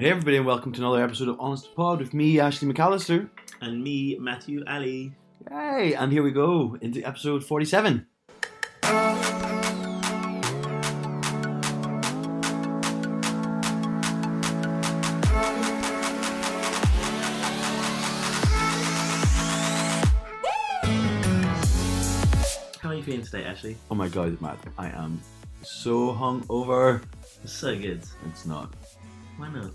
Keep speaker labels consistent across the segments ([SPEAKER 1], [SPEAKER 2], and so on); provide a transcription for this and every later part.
[SPEAKER 1] Hey everybody and welcome to another episode of Honest Pod with me, Ashley McAllister.
[SPEAKER 2] And me, Matthew Ali.
[SPEAKER 1] Hey, and here we go into episode 47.
[SPEAKER 2] How are you feeling today, Ashley?
[SPEAKER 1] Oh my god, Matt, I am so hungover.
[SPEAKER 2] It's so good.
[SPEAKER 1] It's not.
[SPEAKER 2] Why not?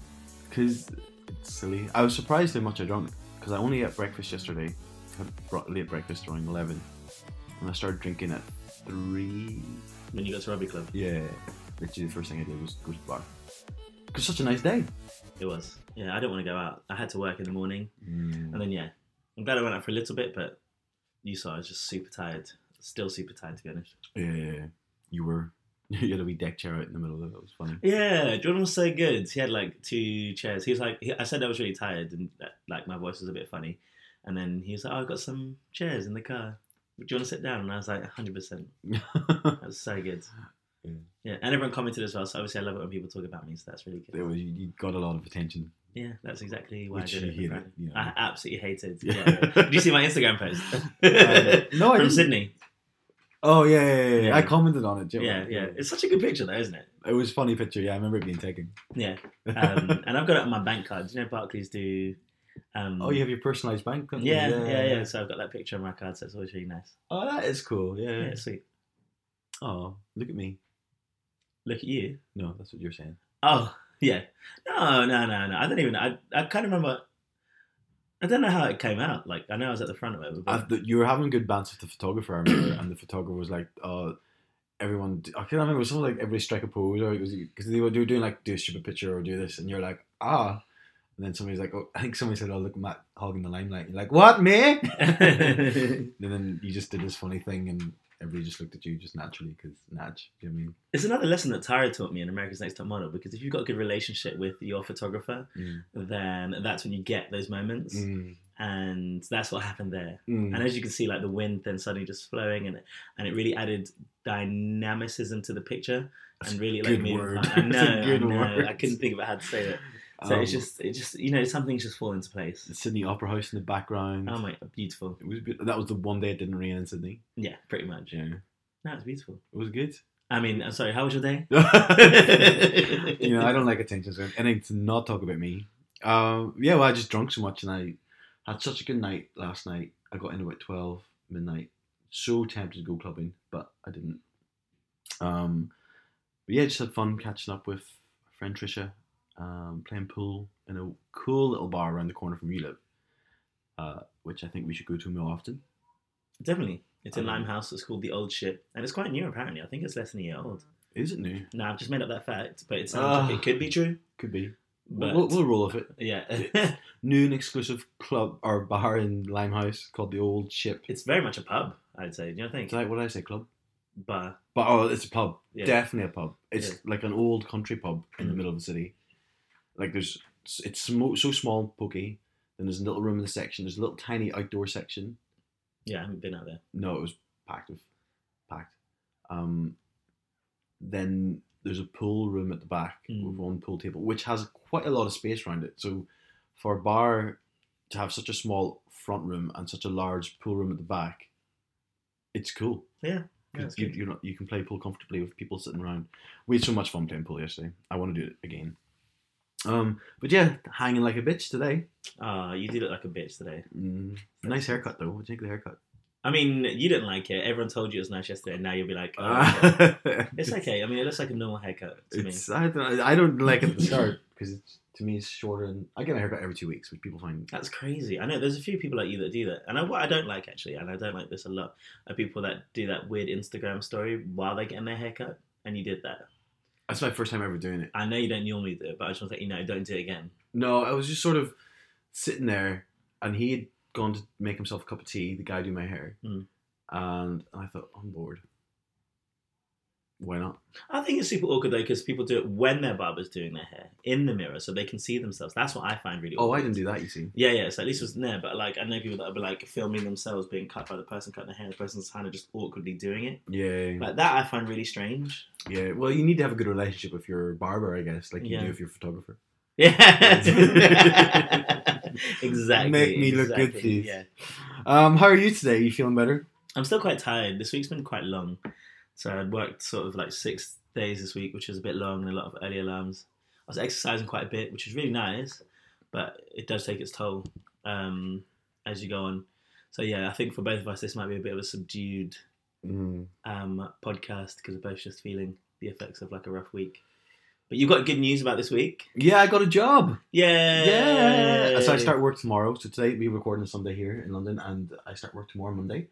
[SPEAKER 1] Because it's silly. I was surprised how much I drank because I only ate breakfast yesterday. I brought late breakfast around 11 and I started drinking at 3.
[SPEAKER 2] When you got to rugby club,
[SPEAKER 1] Yeah, literally the first thing I did was go to the bar. Because such a nice day.
[SPEAKER 2] it was. Yeah, I didn't want to go out. I had to work in the morning,
[SPEAKER 1] Mm.
[SPEAKER 2] and then yeah, I'm glad I went out for a little bit, but you saw I was just super tired. Still super tired, to be honest.
[SPEAKER 1] Yeah, you were. You had a wee deck chair out in the middle of it. It was funny.
[SPEAKER 2] Yeah, Jordan was so good. He had like two chairs. He was like, he, I said I was really tired and that, like my voice was a bit funny, and then he was like, oh, I've got some chairs in the car. Do you want to sit down? And I was like, 100. percent That was so good.
[SPEAKER 1] Yeah.
[SPEAKER 2] Yeah, and everyone commented as well. So obviously, I love it when people talk about me. So that's really good.
[SPEAKER 1] It was, you you got a lot of attention.
[SPEAKER 2] Yeah, that's exactly why
[SPEAKER 1] Which
[SPEAKER 2] I did
[SPEAKER 1] you
[SPEAKER 2] it.
[SPEAKER 1] hated, yeah.
[SPEAKER 2] I absolutely hated.
[SPEAKER 1] Yeah.
[SPEAKER 2] Did you see my Instagram post?
[SPEAKER 1] Um, no, I
[SPEAKER 2] From
[SPEAKER 1] didn't.
[SPEAKER 2] Sydney.
[SPEAKER 1] Oh yeah, yeah, yeah, yeah.
[SPEAKER 2] Yeah.
[SPEAKER 1] I commented on it. Jim.
[SPEAKER 2] Yeah, yeah. It's such a good picture, though, isn't it?
[SPEAKER 1] It was a funny picture. Yeah, I remember it being taken.
[SPEAKER 2] Yeah. Um, and I've got it on my bank card. Do you know Barclays do? Um,
[SPEAKER 1] oh, you have your personalized bank. account?
[SPEAKER 2] Yeah, yeah, yeah, So I've got that picture on my card, so it's always really nice.
[SPEAKER 1] Oh, that is cool. Yeah.
[SPEAKER 2] Yeah, sweet.
[SPEAKER 1] Oh, look at me.
[SPEAKER 2] Look at you.
[SPEAKER 1] No, that's what you're saying.
[SPEAKER 2] Oh, yeah. No, no, no, no. I don't even. I I can't remember. I don't know how it came out. Like I know I was at the front of it. But
[SPEAKER 1] the, you were having good banter with the photographer, I remember, and the photographer was like, "Oh, everyone." I can't remember. It was something like everybody strike a pose, or because they were doing like do a stupid picture or do this, and you're like, "Ah." And then somebody's like, "Oh, I think somebody said, oh look, Matt hogging the limelight." You're like, "What, me?" and then you just did this funny thing, and everybody just looked at you just naturally because Natch. You know what I mean?
[SPEAKER 2] It's another lesson that Tyra taught me in America's Next Top Model because if you've got a good relationship with your photographer,
[SPEAKER 1] Mm.
[SPEAKER 2] then that's when you get those moments,
[SPEAKER 1] Mm.
[SPEAKER 2] and that's what happened there.
[SPEAKER 1] Mm.
[SPEAKER 2] And as you can see, like the wind then suddenly just flowing, and and it really added dynamicism to the picture,
[SPEAKER 1] That's
[SPEAKER 2] and really like
[SPEAKER 1] good
[SPEAKER 2] moving
[SPEAKER 1] word.
[SPEAKER 2] I know, I know. I couldn't think of how to say it. So it's
[SPEAKER 1] Um,
[SPEAKER 2] just, it just, you know, some things just fall into place.
[SPEAKER 1] the Sydney Opera House in the background.
[SPEAKER 2] Oh my, beautiful.
[SPEAKER 1] It was be- that was the one day it didn't rain in Sydney.
[SPEAKER 2] Yeah, pretty much.
[SPEAKER 1] Yeah,
[SPEAKER 2] No, it's beautiful.
[SPEAKER 1] it was good.
[SPEAKER 2] I mean, I'm sorry. How was your day?
[SPEAKER 1] you know, I don't like attention, anything to not talk about me. Um, yeah, well, I just drunk so much, and I had such a good night last night. I got in about twelve midnight. So tempted to go clubbing, but I didn't. Um, but yeah, just had fun catching up with friend Trisha, um, playing pool in a cool little bar around the corner from you live, uh, which I think we should go to more often.
[SPEAKER 2] Definitely. It's in
[SPEAKER 1] Um,
[SPEAKER 2] Limehouse. It's called the Old Ship, and it's quite new apparently. I think it's less than a year old.
[SPEAKER 1] Is it new?
[SPEAKER 2] No, I've just made up that fact, but it sounds
[SPEAKER 1] Ah.
[SPEAKER 2] like it could be true.
[SPEAKER 1] Could be.
[SPEAKER 2] But
[SPEAKER 1] we'll, we'll roll with it.
[SPEAKER 2] yeah,
[SPEAKER 1] New and exclusive club or bar in Limehouse called the Old Ship.
[SPEAKER 2] it's very much a pub. I'd say. Do you know think?
[SPEAKER 1] It's like what did I say, club?
[SPEAKER 2] Bar.
[SPEAKER 1] But oh, it's a pub.
[SPEAKER 2] Yeah.
[SPEAKER 1] Definitely a pub. It's
[SPEAKER 2] Yeah.
[SPEAKER 1] like an old country pub in the
[SPEAKER 2] Mhm.
[SPEAKER 1] middle of the city. Like there's, it's smo- so small, pokey. Then there's a little room in the section. There's a little tiny outdoor section.
[SPEAKER 2] Yeah, I haven't been out there.
[SPEAKER 1] No, it was packed with, packed. Um, then there's a pool room at the back
[SPEAKER 2] Mm.
[SPEAKER 1] with one pool table, which has quite a lot of space around it. So for a bar to have such a small front room and such a large pool room at the back, it's cool.
[SPEAKER 2] Yeah. that's
[SPEAKER 1] you, not, you can play pool comfortably with people sitting around. We had so much fun playing pool yesterday. I want to do it again. Um, but yeah, hanging like a bitch today.
[SPEAKER 2] Ah, you did look like a bitch today.
[SPEAKER 1] Mm, nice haircut though. What do you think of the haircut?
[SPEAKER 2] I mean, you didn't like it. Everyone told you it was nice yesterday, and now you'll be like, oh, okay. it's okay. I mean, it looks like a normal haircut to me.
[SPEAKER 1] I don't I don't like it at the start because to me it's shorter and I get a haircut every two weeks, which people find
[SPEAKER 2] That's crazy. I know there's a few people like you that do that, and I, what I don't like actually, and I don't like this a lot, are people that do that weird Instagram story while they're getting their haircut, and you did that.
[SPEAKER 1] That's my first time ever doing it.
[SPEAKER 2] I know you don't normally do it, but I just want to let you know, don't do it again.
[SPEAKER 1] No, I was just sort of sitting there and he had gone to make himself a cup of tea, the guy do my hair,
[SPEAKER 2] Mm.
[SPEAKER 1] and I thought I'm bored. Why not?
[SPEAKER 2] I think it's super awkward though because people do it when their barber's doing their hair in the mirror, so they can see themselves. That's what I find really.
[SPEAKER 1] Oh,
[SPEAKER 2] awkward.
[SPEAKER 1] I didn't do that. You see.
[SPEAKER 2] Yeah, yeah. So at least it was there, but like I know people that be like filming themselves being cut by the person cutting their hair. The person's kind of just awkwardly doing it.
[SPEAKER 1] Yeah,
[SPEAKER 2] Like that, I find really strange.
[SPEAKER 1] yeah. Well, you need to have a good relationship with your barber, I guess, like you
[SPEAKER 2] Yeah.
[SPEAKER 1] do with your photographer.
[SPEAKER 2] Yeah. exactly.
[SPEAKER 1] Make me look good,
[SPEAKER 2] exactly,
[SPEAKER 1] please.
[SPEAKER 2] Yeah.
[SPEAKER 1] Um, how are you today? Are you feeling better?
[SPEAKER 2] I'm still quite tired. This week's been quite long. So I'd worked sort of like six days this week, which was a bit long and a lot of early alarms. I was exercising quite a bit, which was really nice, but it does take its toll um, as you go on. So yeah, I think for both of us, this might be a bit of a subdued
[SPEAKER 1] Mm.
[SPEAKER 2] um, podcast because we're both just feeling the effects of like a rough week. But you've got good news about this week.
[SPEAKER 1] Yeah, I got a job.
[SPEAKER 2] Yeah.
[SPEAKER 1] Yeah. So I start work tomorrow. So today we're recording Sunday here in London, and I start work tomorrow Monday.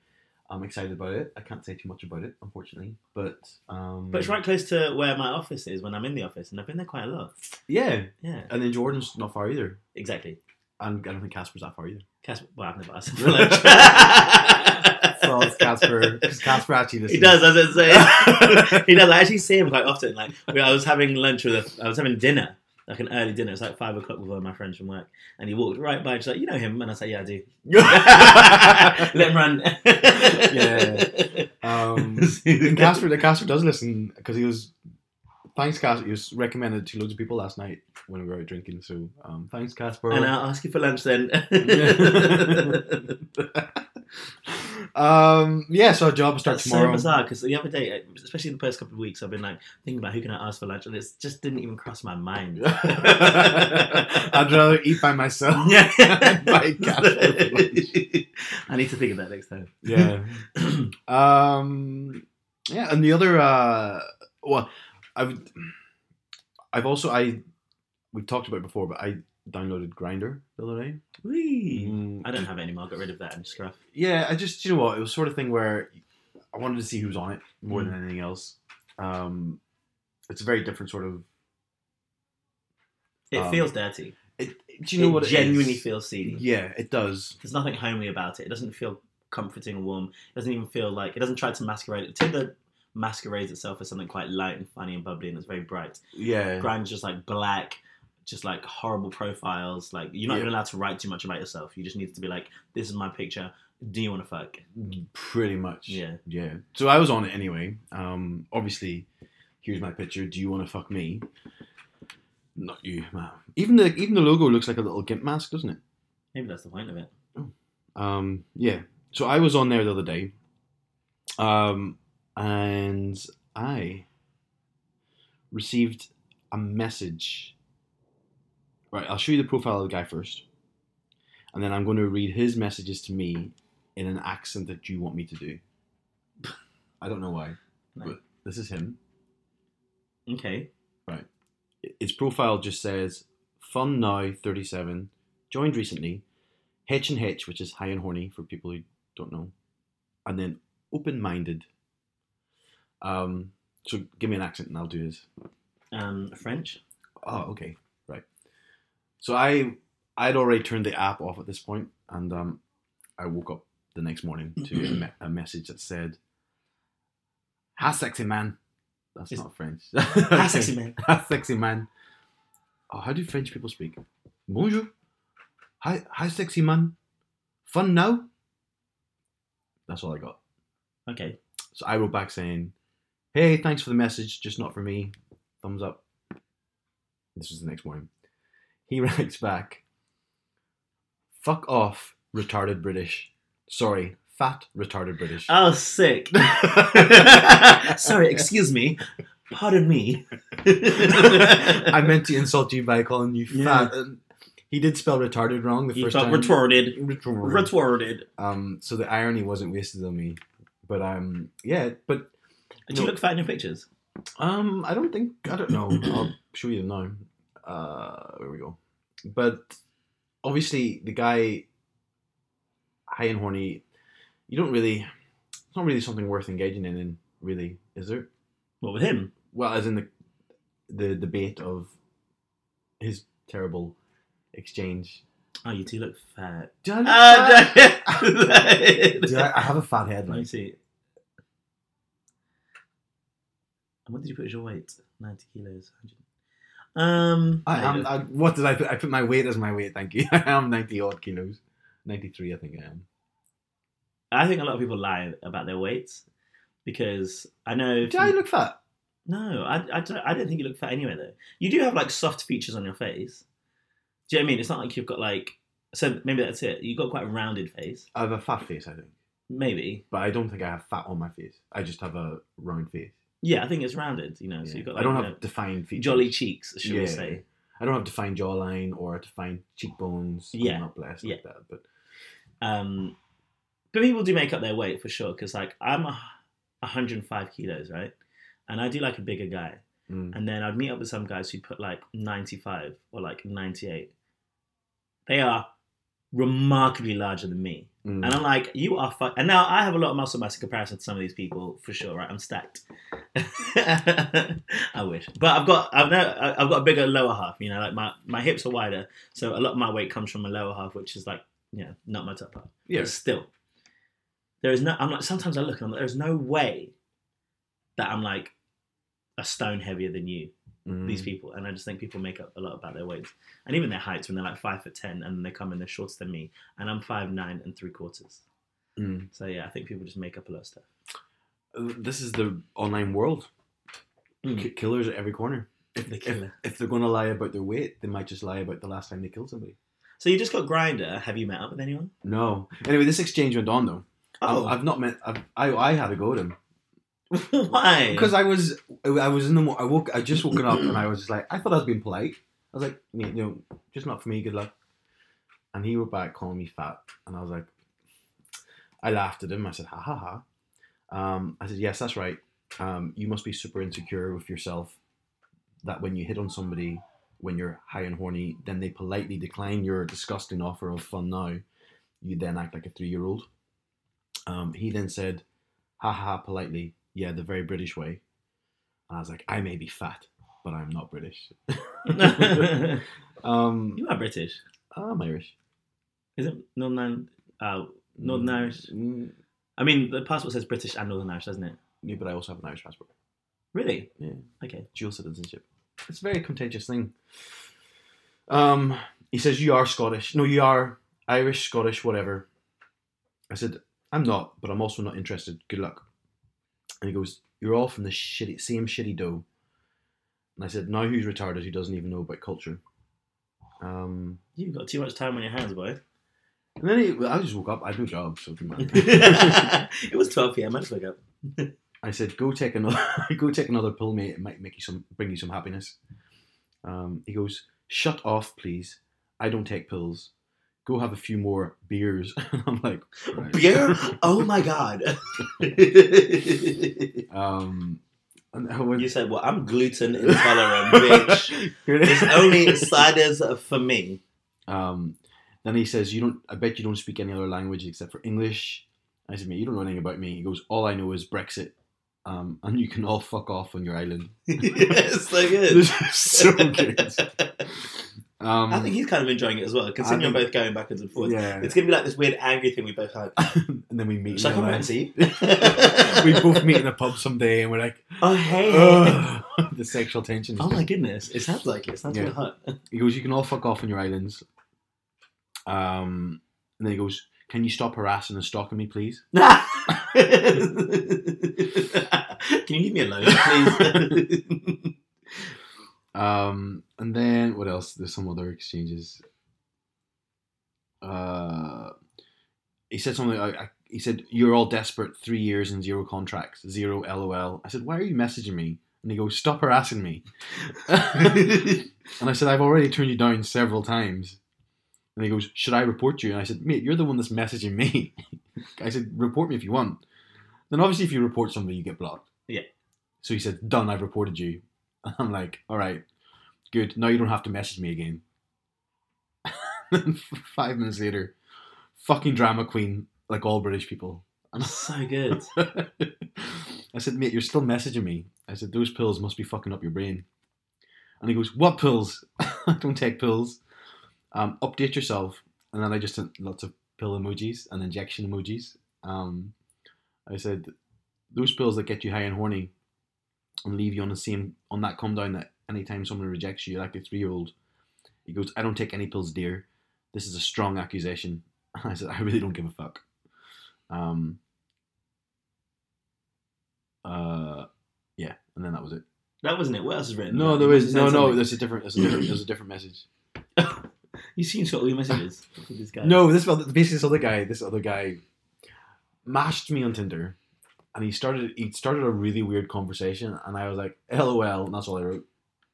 [SPEAKER 1] I'm excited about it. I can't say too much about it, unfortunately, but um,
[SPEAKER 2] But it's right close to where my office is when I'm in the office, and I've been there quite a lot.
[SPEAKER 1] Yeah,
[SPEAKER 2] Yeah,
[SPEAKER 1] and then Jordan's not far either,
[SPEAKER 2] exactly.
[SPEAKER 1] and I don't think Casper's that far either.
[SPEAKER 2] Casper, well, I've never asked him for lunch.
[SPEAKER 1] Casper, Casper actually
[SPEAKER 2] He does, as I say. he does. I actually see him quite often. Like I was having lunch with, a, I was having dinner, like an early dinner. It's like five o'clock with one of my friends from work, and he walked right by. Just like, you know him, and I said, yeah, I do. Let him run.
[SPEAKER 1] Yeah. Um, Casper, the Casper does listen because he was. Thanks, Casper. He was recommended to loads of people last night when we were out drinking. So, um, thanks, Casper.
[SPEAKER 2] and I'll ask you for lunch then.
[SPEAKER 1] um, yeah, so our job starts
[SPEAKER 2] That's so
[SPEAKER 1] tomorrow.
[SPEAKER 2] bizarre because the other day, especially in the first couple of weeks, I've been like thinking about who can I ask for lunch, and it just didn't even cross my mind.
[SPEAKER 1] I'd rather eat by myself.
[SPEAKER 2] Yeah.
[SPEAKER 1] Lunch.
[SPEAKER 2] I need to think of that next time.
[SPEAKER 1] Yeah. um, yeah, and the other, uh, well, I've, I've also I, we've talked about it before, but I downloaded Grindr the other day.
[SPEAKER 2] Whee!
[SPEAKER 1] Mm,
[SPEAKER 2] I don't have any more. I got rid of that and scruff.
[SPEAKER 1] Yeah, I just you know what it was sort of thing where I wanted to see who's on it more
[SPEAKER 2] Mm.
[SPEAKER 1] than anything else. Um, it's a very different sort of.
[SPEAKER 2] It
[SPEAKER 1] Um,
[SPEAKER 2] feels dirty.
[SPEAKER 1] It, do you know
[SPEAKER 2] it
[SPEAKER 1] what it
[SPEAKER 2] genuinely feels seedy.
[SPEAKER 1] Yeah, it does.
[SPEAKER 2] There's nothing homely about it. It doesn't feel comforting or warm. It doesn't even feel like it doesn't try to masquerade. It. Tinder masquerades itself as something quite light and funny and bubbly, and it's very bright.
[SPEAKER 1] Yeah,
[SPEAKER 2] Grind's just like black, just like horrible profiles. Like you're not
[SPEAKER 1] Yeah.
[SPEAKER 2] even allowed to write too much about yourself. You just need to be like, "This is my picture. Do you want to fuck?"
[SPEAKER 1] pretty much.
[SPEAKER 2] Yeah.
[SPEAKER 1] yeah. So I was on it anyway. Um, obviously, here's my picture. Do you want to fuck me? Not you, man. Even the even the logo looks like a little gimp mask, doesn't it?
[SPEAKER 2] Maybe that's the point of it.
[SPEAKER 1] Um, yeah. So I was on there the other day, um, and I received a message. Right, I'll show you the profile of the guy first, and then I'm going to read his messages to me in an accent that you want me to do. I don't know why,
[SPEAKER 2] No.
[SPEAKER 1] but this is him.
[SPEAKER 2] Okay. Right.
[SPEAKER 1] His profile just says "Fun now, 37, joined recently, Hitch and Hitch, which is high and horny for people who don't know, and then open-minded. Um, so give me an accent and I'll do his.
[SPEAKER 2] Um, French.
[SPEAKER 1] Oh, okay. So I I'd already turned the app off at this point, and um, I woke up the next morning to a, me- a message that said, "Hi, sexy man." That's
[SPEAKER 2] Is-
[SPEAKER 1] not French.
[SPEAKER 2] Hi, sexy man.
[SPEAKER 1] Hi, sexy man. Oh, how do French people speak? Bonjour. Hi, hi, sexy man. Fun now. That's all I got.
[SPEAKER 2] Okay.
[SPEAKER 1] So I wrote back saying, "Hey, thanks for the message. Just not for me. Thumbs up." This was the next morning. He writes back, "Fuck off, retarded British. Sorry, fat retarded British."
[SPEAKER 2] Oh, sick. Sorry, excuse me. Pardon me.
[SPEAKER 1] I meant to insult you by calling you
[SPEAKER 2] Yeah.
[SPEAKER 1] fat. And he did spell retarded wrong the
[SPEAKER 2] You
[SPEAKER 1] first
[SPEAKER 2] felt
[SPEAKER 1] time.
[SPEAKER 2] retorted.
[SPEAKER 1] Retarded.
[SPEAKER 2] Retorted.
[SPEAKER 1] Um, so the irony wasn't wasted on me. But um, yeah, but
[SPEAKER 2] Do
[SPEAKER 1] No.
[SPEAKER 2] you look fat in your pictures?
[SPEAKER 1] Um, I don't think I don't know. I'll show you them now. Uh, there we go. But obviously, the guy, high and horny, you don't really. It's not really something worth engaging in. in really, is there?
[SPEAKER 2] What with him?
[SPEAKER 1] Well, as in the the debate of his terrible exchange.
[SPEAKER 2] Oh, you two look fat.
[SPEAKER 1] Do I, look
[SPEAKER 2] Ah,
[SPEAKER 1] fat? Do I, I have a fat head,
[SPEAKER 2] Let me see. And what did you put as your weight? 90 kilos. 100. Um,
[SPEAKER 1] I am. I, what did I put? I put my weight as my weight. Thank you. I am ninety odd kilos. Ninety three, I think I am.
[SPEAKER 2] I think a lot of people lie about their weights because I know.
[SPEAKER 1] Do I look fat?
[SPEAKER 2] No, I, I, don't, I don't think you look fat anyway, though. You do have like soft features on your face. Do you know what I mean? It's not like you've got like. So maybe that's it. You've got quite a rounded face.
[SPEAKER 1] I have a fat face, I think,
[SPEAKER 2] Maybe.
[SPEAKER 1] but I don't think I have fat on my face. I just have a round face.
[SPEAKER 2] Yeah, I think it's rounded. You know, so you've got.
[SPEAKER 1] I don't
[SPEAKER 2] you
[SPEAKER 1] have
[SPEAKER 2] know,
[SPEAKER 1] defined features.
[SPEAKER 2] jolly cheeks, shall we say?
[SPEAKER 1] I don't have defined jawline or defined cheekbones.
[SPEAKER 2] Yeah.
[SPEAKER 1] I'm not blessed like that. But
[SPEAKER 2] Um, but people do make up their weight for sure. Because like I'm a 105 kilos, right? And I do like a bigger guy.
[SPEAKER 1] mm,
[SPEAKER 2] And then I'd meet up with some guys who put like 95 or like 98. They are remarkably larger than me.
[SPEAKER 1] mm.
[SPEAKER 2] And I'm like, you are fuck. And now I have a lot of muscle mass in comparison to some of these people for sure, right? I'm stacked. I wish, but I've got I've now I've got a bigger lower half. You know, like my my hips are wider, so a lot of my weight comes from my lower half, which is like you know not my top half.
[SPEAKER 1] yeah.
[SPEAKER 2] But still, there is no. I'm like sometimes I look and I'm like, there's no way that I'm like a stone heavier than you
[SPEAKER 1] mm.
[SPEAKER 2] these people, and I just think people make up a lot about their weights and even their heights when they're like five foot ten and they come in they're shorter than me, and I'm five nine and three quarters.
[SPEAKER 1] Mm.
[SPEAKER 2] So yeah, I think people just make up a lot of stuff.
[SPEAKER 1] Uh, This is the online world.
[SPEAKER 2] Mm.
[SPEAKER 1] K- killers at every corner. If,
[SPEAKER 2] The
[SPEAKER 1] if,
[SPEAKER 2] killer.
[SPEAKER 1] if they're going to lie about their weight, they might just lie about the last time they killed somebody.
[SPEAKER 2] So you just got Grindr. Have you met up with anyone?
[SPEAKER 1] No. Anyway, this exchange went on though.
[SPEAKER 2] Oh,
[SPEAKER 1] I, I've not met. I've, I I had a go at him
[SPEAKER 2] why?
[SPEAKER 1] because I was I was in the I woke I just woken up and I was just like I thought I was being polite. I was like you know just not for me. Good luck. And he wrote back calling me fat, and I was like, I laughed at him. I said ha ha ha. Um, I said yes, that's right. Um, you must be super insecure with yourself. That when you hit on somebody when you're high and horny, then they politely decline your disgusting offer of fun now. You then act like a three year old. Um, he then said, ha ha, politely, yeah, the very British way. And I was like, I may be fat, but I'm not British. um,
[SPEAKER 2] you are British.
[SPEAKER 1] I'm Irish.
[SPEAKER 2] Is it Northern Ireland? Uh, Northern Irish.
[SPEAKER 1] Mm,
[SPEAKER 2] I mean, the passport says British and Northern Irish, doesn't it?
[SPEAKER 1] yeah, but I also have an Irish passport.
[SPEAKER 2] Really?
[SPEAKER 1] Yeah.
[SPEAKER 2] Okay.
[SPEAKER 1] Dual citizenship. It's a very contentious thing. Um, he says, You are Scottish. No, you are Irish, Scottish, whatever. I said, I'm not, but I'm also not interested. Good luck. And he goes, You're all from the shitty, same shitty dough. And I said, Now who's retarded who doesn't even know about culture? Um,
[SPEAKER 2] You've got too much time on your hands, boy.
[SPEAKER 1] and then he, I just woke up. I had no job, so it didn't matter.
[SPEAKER 2] it was 12 p.m. I just woke up.
[SPEAKER 1] I said, "Go take another, go take another pill, mate. It might make you some, bring you some happiness." Um, he goes, "Shut off, please. I don't take pills. Go have a few more beers." I'm like, right.
[SPEAKER 2] Beer? Oh my god.
[SPEAKER 1] Um, and I went,
[SPEAKER 2] you said, well, I'm gluten intolerant, bitch. It's only ciders for me.
[SPEAKER 1] Um, then he says, "You don't. I bet you don't speak any other language except for English." I said, "Mate, you don't know anything about me." He goes, "All I know is Brexit." Um, and you can all fuck off on your island.
[SPEAKER 2] it's so good.
[SPEAKER 1] So good. Um,
[SPEAKER 2] I think he's kind of enjoying it as well, considering
[SPEAKER 1] I
[SPEAKER 2] you're both going backwards and forwards.
[SPEAKER 1] yeah.
[SPEAKER 2] It's going to be like this weird angry thing we both had.
[SPEAKER 1] and then we meet.
[SPEAKER 2] Shall I
[SPEAKER 1] in
[SPEAKER 2] come and see?
[SPEAKER 1] we both meet in a pub someday, and we're like,
[SPEAKER 2] Oh, hey.
[SPEAKER 1] The sexual tension.
[SPEAKER 2] Oh my goodness. It sounds like it. It sounds
[SPEAKER 1] Yeah.
[SPEAKER 2] really hot.
[SPEAKER 1] He goes, "You can all fuck off on your islands." Um, and then he goes, "Can you stop harassing and stalking me, please?"
[SPEAKER 2] Can you leave me alone, please?
[SPEAKER 1] Um, and then what else? There's some other exchanges. Uh, he said something. I, I, he said, "You're all desperate. Three years and zero contracts. Zero LOL." I said, "Why are you messaging me?" And he goes, "Stop harassing me." and I said, "I've already turned you down several times." And he goes, "Should I report you?" And I said, "Mate, you're the one that's messaging me." I said, "Report me if you want." Then obviously, if you report somebody, you get blocked.
[SPEAKER 2] Yeah.
[SPEAKER 1] So he said, "Done. I've reported you." I'm like, "All right, good. Now you don't have to message me again." Five minutes later, fucking drama queen, like all British people. And
[SPEAKER 2] so good.
[SPEAKER 1] I said, mate, you're still messaging me. I said, those pills must be fucking up your brain. And he goes, what pills? I don't take pills. Um, update yourself. And then I just sent lots of pill emojis and injection emojis. Um, I said, those pills that get you high and horny and leave you on the same, on that come down that anytime someone rejects you, like a three year old. He goes, I don't take any pills, dear. This is a strong accusation. I said, I really don't give a fuck. Um, uh, yeah, and then that was it.
[SPEAKER 2] That wasn't it. What else is written?
[SPEAKER 1] No, there is no, no. There's a different. There's a different. There's a different message.
[SPEAKER 2] You seen all your messages this guy?
[SPEAKER 1] No, this basically this other guy, this other guy, mashed me on Tinder, and he started he started a really weird conversation, and I was like, "LOL," and that's all I wrote.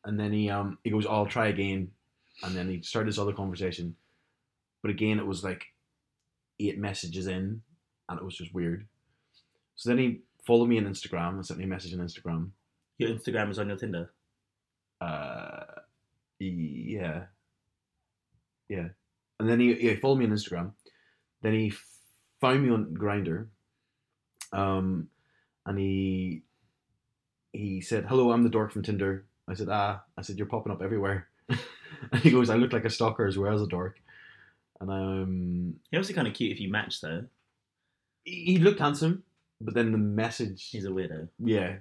[SPEAKER 1] And then he um he goes, "I'll try again," and then he started this other conversation, but again it was like eight messages in, and it was just weird. So then he followed me on Instagram and sent me a message on Instagram.
[SPEAKER 2] Your Instagram is on your Tinder.
[SPEAKER 1] Uh, yeah, yeah. And then he, he followed me on Instagram. Then he found me on Grindr. Um, and he he said, "Hello, I'm the dork from Tinder." I said, "Ah," I said, "You're popping up everywhere." and he goes, "I look like a stalker as well as a dork." And um,
[SPEAKER 2] He obviously kind of cute if you match though.
[SPEAKER 1] he, he looked handsome, but then the message,
[SPEAKER 2] He's a weirdo.
[SPEAKER 1] yeah.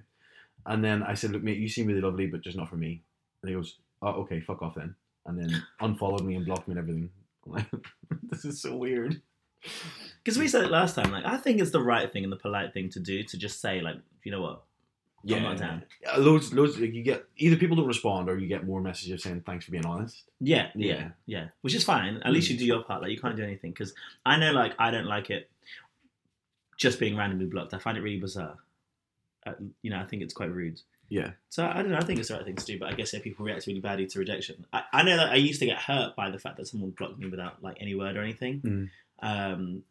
[SPEAKER 1] And then I said, "Look, mate, you seem really lovely, but just not for me." And he goes, "Oh, okay, fuck off then." And then unfollowed me and blocked me and everything. I'm like, this is so weird.
[SPEAKER 2] Because we said it last time. Like, I think it's the right thing and the polite thing to do to just say, like, you know what? I'm not down.
[SPEAKER 1] Yeah, loads, loads. Like you get either people don't respond or you get more messages saying thanks for being honest.
[SPEAKER 2] Yeah, yeah,
[SPEAKER 1] Yeah.
[SPEAKER 2] yeah. Which is fine. At least you do your part. Like, you can't do anything. Because I know, like, I don't like it just being randomly blocked. I find it really bizarre. Uh, you know, I think it's quite rude.
[SPEAKER 1] Yeah,
[SPEAKER 2] So I don't know. I think it's the right thing to do, but I guess yeah, people react really badly to rejection. I, I know that I used to get hurt by the fact that someone blocked me without like any word or anything.
[SPEAKER 1] Mm.
[SPEAKER 2] Um,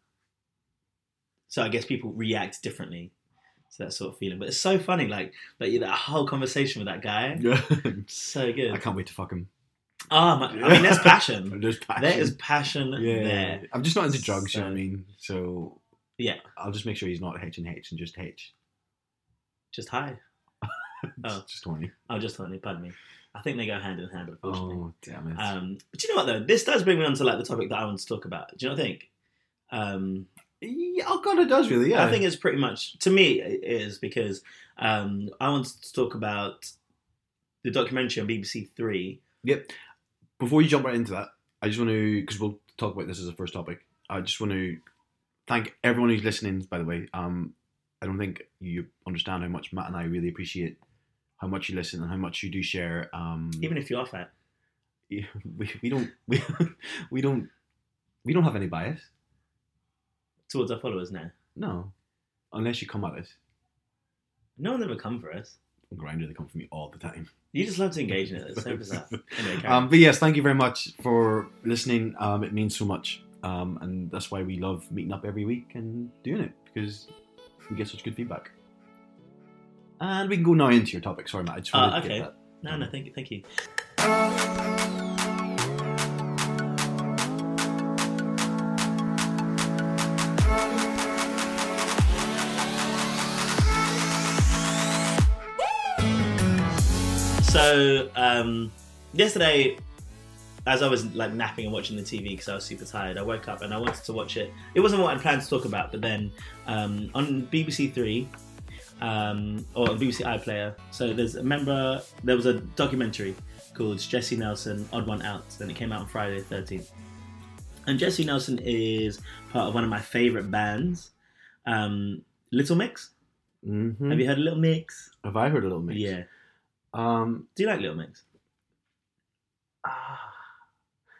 [SPEAKER 2] so I guess people react differently to that sort of feeling. But it's so funny, like like that whole conversation with that guy.
[SPEAKER 1] yeah.
[SPEAKER 2] So good.
[SPEAKER 1] I can't wait to fuck him.
[SPEAKER 2] Oh, my, I mean, there's passion.
[SPEAKER 1] There's passion.
[SPEAKER 2] There is passion
[SPEAKER 1] yeah.
[SPEAKER 2] there.
[SPEAKER 1] I'm just not into drugs. you know what I mean? So
[SPEAKER 2] Yeah.
[SPEAKER 1] I'll just make sure he's not H and H and just H.
[SPEAKER 2] Just high. Oh.
[SPEAKER 1] just horny.
[SPEAKER 2] Oh, just honey. Pardon me. I think they go hand in hand, unfortunately.
[SPEAKER 1] Oh damn it.
[SPEAKER 2] Um, but you know what though? This does bring me on to like the topic that I want to talk about. Do you not think? Um,
[SPEAKER 1] yeah, oh god, it does really. Yeah.
[SPEAKER 2] I think it's pretty much to me it is because um, I wanted to talk about the documentary on BBC Three.
[SPEAKER 1] Yep. Before you jump right into that, I just want to because we'll talk about this as a first topic. I just want to thank everyone who's listening. By the way, um, I don't think you understand how much Matt and I really appreciate how much you listen and how much you do share. Um,
[SPEAKER 2] Even if you are fat,
[SPEAKER 1] we, we don't we, we don't we don't have any bias.
[SPEAKER 2] Towards our followers now,
[SPEAKER 1] No, unless you come at us.
[SPEAKER 2] no one's ever come for us.
[SPEAKER 1] Grindr, they come for me all the time.
[SPEAKER 2] You just love to engage in it. It's so bizarre. Anyway,
[SPEAKER 1] Um, but yes, thank you very much for listening. Um, it means so much, um, and that's why we love meeting up every week and doing it because we get such good feedback. And we can go now into your topic. Sorry, Matt. I just
[SPEAKER 2] Uh, okay. no, no, thank you, thank you. So um, yesterday, as I was like napping and watching the TV because I was super tired, I woke up and I wanted to watch it. It wasn't what I planned to talk about, but then um, on BBC Three um, or BBC iPlayer, so there's a member. There was a documentary called Jesy Nelson, Odd One Out, and it came out on Friday the 13th. And Jesy Nelson is part of one of my favorite bands, um, Little Mix.
[SPEAKER 1] Mhm.
[SPEAKER 2] Have you heard Little Mix?
[SPEAKER 1] Have I heard a little mix?
[SPEAKER 2] Yeah.
[SPEAKER 1] Um.
[SPEAKER 2] Do you like Little Mix?
[SPEAKER 1] ah.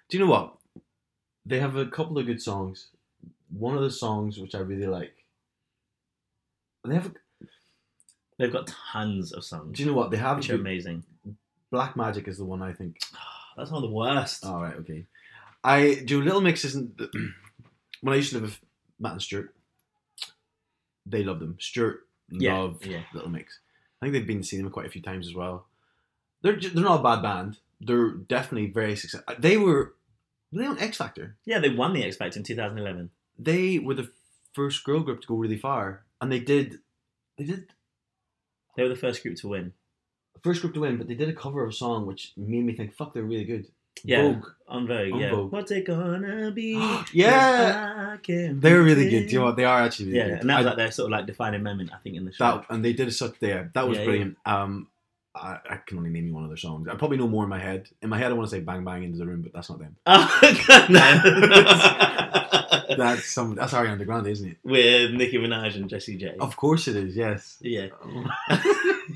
[SPEAKER 1] Do you know what? They have a couple of good songs. One of the songs which I really like. They have. A,
[SPEAKER 2] They've got tons of songs,
[SPEAKER 1] do you know what they have?
[SPEAKER 2] which are
[SPEAKER 1] good-
[SPEAKER 2] amazing.
[SPEAKER 1] Black Magic is the one I think
[SPEAKER 2] That's one of the worst.
[SPEAKER 1] All right, okay. I do Little Mix isn't when I used to live with Matt and Stuart. They loved them. Stuart
[SPEAKER 2] Yeah,
[SPEAKER 1] loved
[SPEAKER 2] yeah.
[SPEAKER 1] Little Mix. I think they've been to see them quite a few times as well. They're ju- they're not a bad band. They're definitely very successful. Uh, they were were they on X Factor.
[SPEAKER 2] Yeah, they won the X Factor in 2011.
[SPEAKER 1] They were the first girl group to go really far, and they did they did
[SPEAKER 2] They were the first group to win.
[SPEAKER 1] first group to win, but they did a cover of a song which made me think, fuck, they're really good.
[SPEAKER 2] Yeah,
[SPEAKER 1] Vogue.
[SPEAKER 2] En Vogue.
[SPEAKER 1] On
[SPEAKER 2] yeah,
[SPEAKER 1] Vogue.
[SPEAKER 2] what's it gonna be?
[SPEAKER 1] Yeah.
[SPEAKER 2] Yes,
[SPEAKER 1] They're really good. You know what? They are actually really
[SPEAKER 2] Yeah,
[SPEAKER 1] good.
[SPEAKER 2] and that was
[SPEAKER 1] I-
[SPEAKER 2] like their sort of like defining moment, I think, in the show.
[SPEAKER 1] That and they did such there. That was
[SPEAKER 2] Yeah,
[SPEAKER 1] brilliant. Um, I, I can only name you one of their songs. I probably know more in my head. In my head, I want to say "Bang Bang into the Room," but that's not them.
[SPEAKER 2] Oh, no.
[SPEAKER 1] That's some. That's Ariana Grande, isn't it?
[SPEAKER 2] With Nicki Minaj and Jessie J.
[SPEAKER 1] Of course it is. Yes.
[SPEAKER 2] Yeah.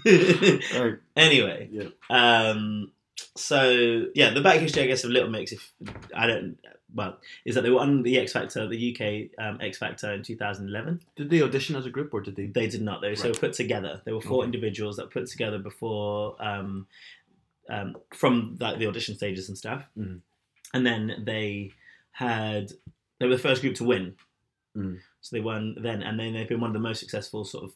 [SPEAKER 1] Right.
[SPEAKER 2] anyway,
[SPEAKER 1] Yeah.
[SPEAKER 2] um, so yeah, the back history, I guess, of Little Mix, if I don't, well, is that they were on the X Factor, the UK um, X Factor in 2011.
[SPEAKER 1] Did they audition as a group or did they?
[SPEAKER 2] They did not. They were so put together. There were four
[SPEAKER 1] Okay.
[SPEAKER 2] individuals that put together before um, um, from like the audition stages and stuff,
[SPEAKER 1] Mhm.
[SPEAKER 2] and then they had they were the first group to win.
[SPEAKER 1] Mm.
[SPEAKER 2] So they won then, and then they've been one of the most successful sort of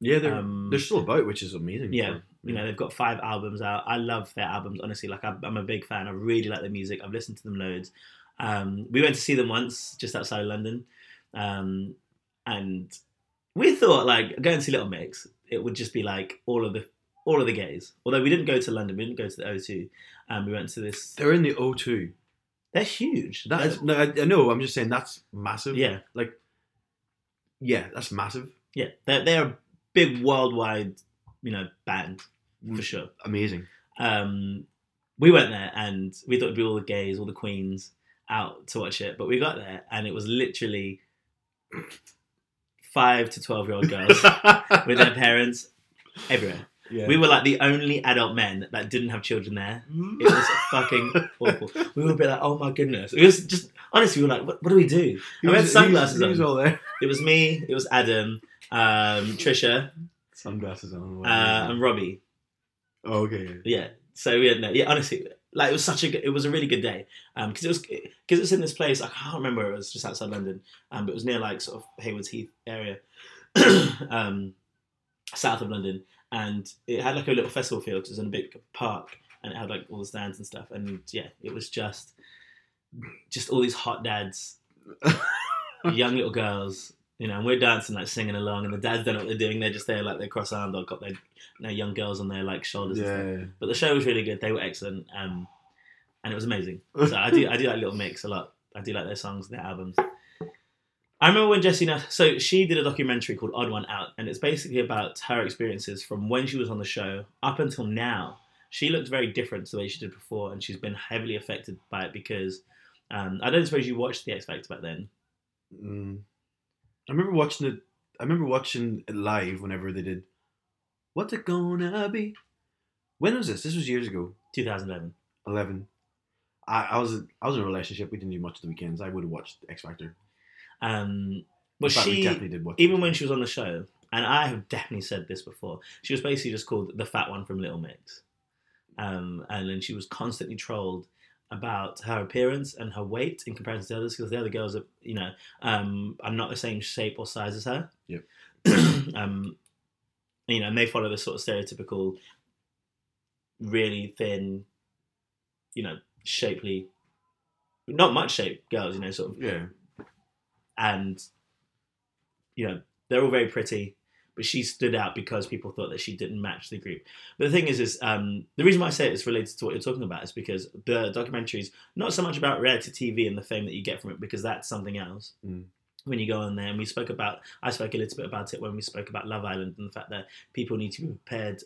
[SPEAKER 1] Yeah, they're
[SPEAKER 2] Um,
[SPEAKER 1] they're still about, which is amazing.
[SPEAKER 2] Yeah,
[SPEAKER 1] for-
[SPEAKER 2] you know they've got five albums out. I love their albums honestly. Like I'm, I'm a big fan. I really like their music. I've listened to them loads. Um, we went to see them once just outside London, um, and we thought like going to see Little Mix, it would just be like all of the all of the gays. Although we didn't go to London, we didn't go to the O2. Um, we went to this.
[SPEAKER 1] they're in the O2.
[SPEAKER 2] They're huge.
[SPEAKER 1] That no, I, I know. I'm just saying that's massive.
[SPEAKER 2] yeah, like
[SPEAKER 1] yeah, that's massive.
[SPEAKER 2] yeah. They're they're big worldwide, you know, band for sure.
[SPEAKER 1] Amazing.
[SPEAKER 2] um, we went there and we thought it'd be all the gays, all the queens out to watch it. But we got there and it was literally five to 12 year old girls with their parents everywhere.
[SPEAKER 1] yeah.
[SPEAKER 2] We were like the only adult men that didn't have children there. It was fucking awful. We were a bit like, oh my goodness. It was just, honestly, we were like, what, what do we do?
[SPEAKER 1] He
[SPEAKER 2] I had sunglasses
[SPEAKER 1] he was, he was
[SPEAKER 2] on.
[SPEAKER 1] all there.
[SPEAKER 2] It was me, it was Adam, um, Trisha,
[SPEAKER 1] Sunglasses on.
[SPEAKER 2] uh, and Robbie.
[SPEAKER 1] oh, okay. yeah.
[SPEAKER 2] So we had no, yeah, honestly, like it was such a good, it was a really good day um because it was because it was in this place I can't remember it was just outside London, um, but it was near like sort of Haywards Heath area, um, south of London, and it had like a little festival field it was in a big park and it had like all the stands and stuff, and yeah, it was just just all these hot dads, young little girls. You know, and we're dancing, like singing along, and the dads don't know what they're doing. They're just there, like they're cross-armed or got their you know, young girls on their like shoulders. and stuff.
[SPEAKER 1] Yeah.
[SPEAKER 2] But the show was really good. They were excellent, um, and it was amazing. So I do I do like Little Mix a lot. I do like their songs, their albums. I remember when Jessie Nash, so she did a documentary called Odd One Out, and it's basically about her experiences from when she was on the show up until now. She looked very different to the way she did before, and she's been heavily affected by it because um, I don't suppose you watched the X Factor back then.
[SPEAKER 1] Mm. I remember watching it. I remember watching it live whenever they did. What's it gonna be? When was this? This was years ago.
[SPEAKER 2] 2011.
[SPEAKER 1] Eleven. I, I was I was in a relationship. We didn't do much of the weekends. I would have watched X Factor.
[SPEAKER 2] Um, but
[SPEAKER 1] fact, we
[SPEAKER 2] she,
[SPEAKER 1] definitely did watch.
[SPEAKER 2] even when she was on the show, and I have definitely said this before, she was basically just called the fat one from Little Mix. Um, and then she was constantly trolled about her appearance and her weight in comparison to others because the other girls are, you know, um, are not the same shape or size as her.
[SPEAKER 1] Yep.
[SPEAKER 2] um, you know, and they follow the sort of stereotypical, really thin, you know, shapely, not much shape girls, you know, sort of
[SPEAKER 1] yeah,
[SPEAKER 2] and you know they're all very pretty but she stood out because people thought that she didn't match the group. But the thing is is um, the reason why i say it's related to what you're talking about is because the documentary is not so much about reality tv and the fame that you get from it because that's something else.
[SPEAKER 1] Mm.
[SPEAKER 2] when you go on there and we spoke about i spoke a little bit about it when we spoke about love island and the fact that people need to be prepared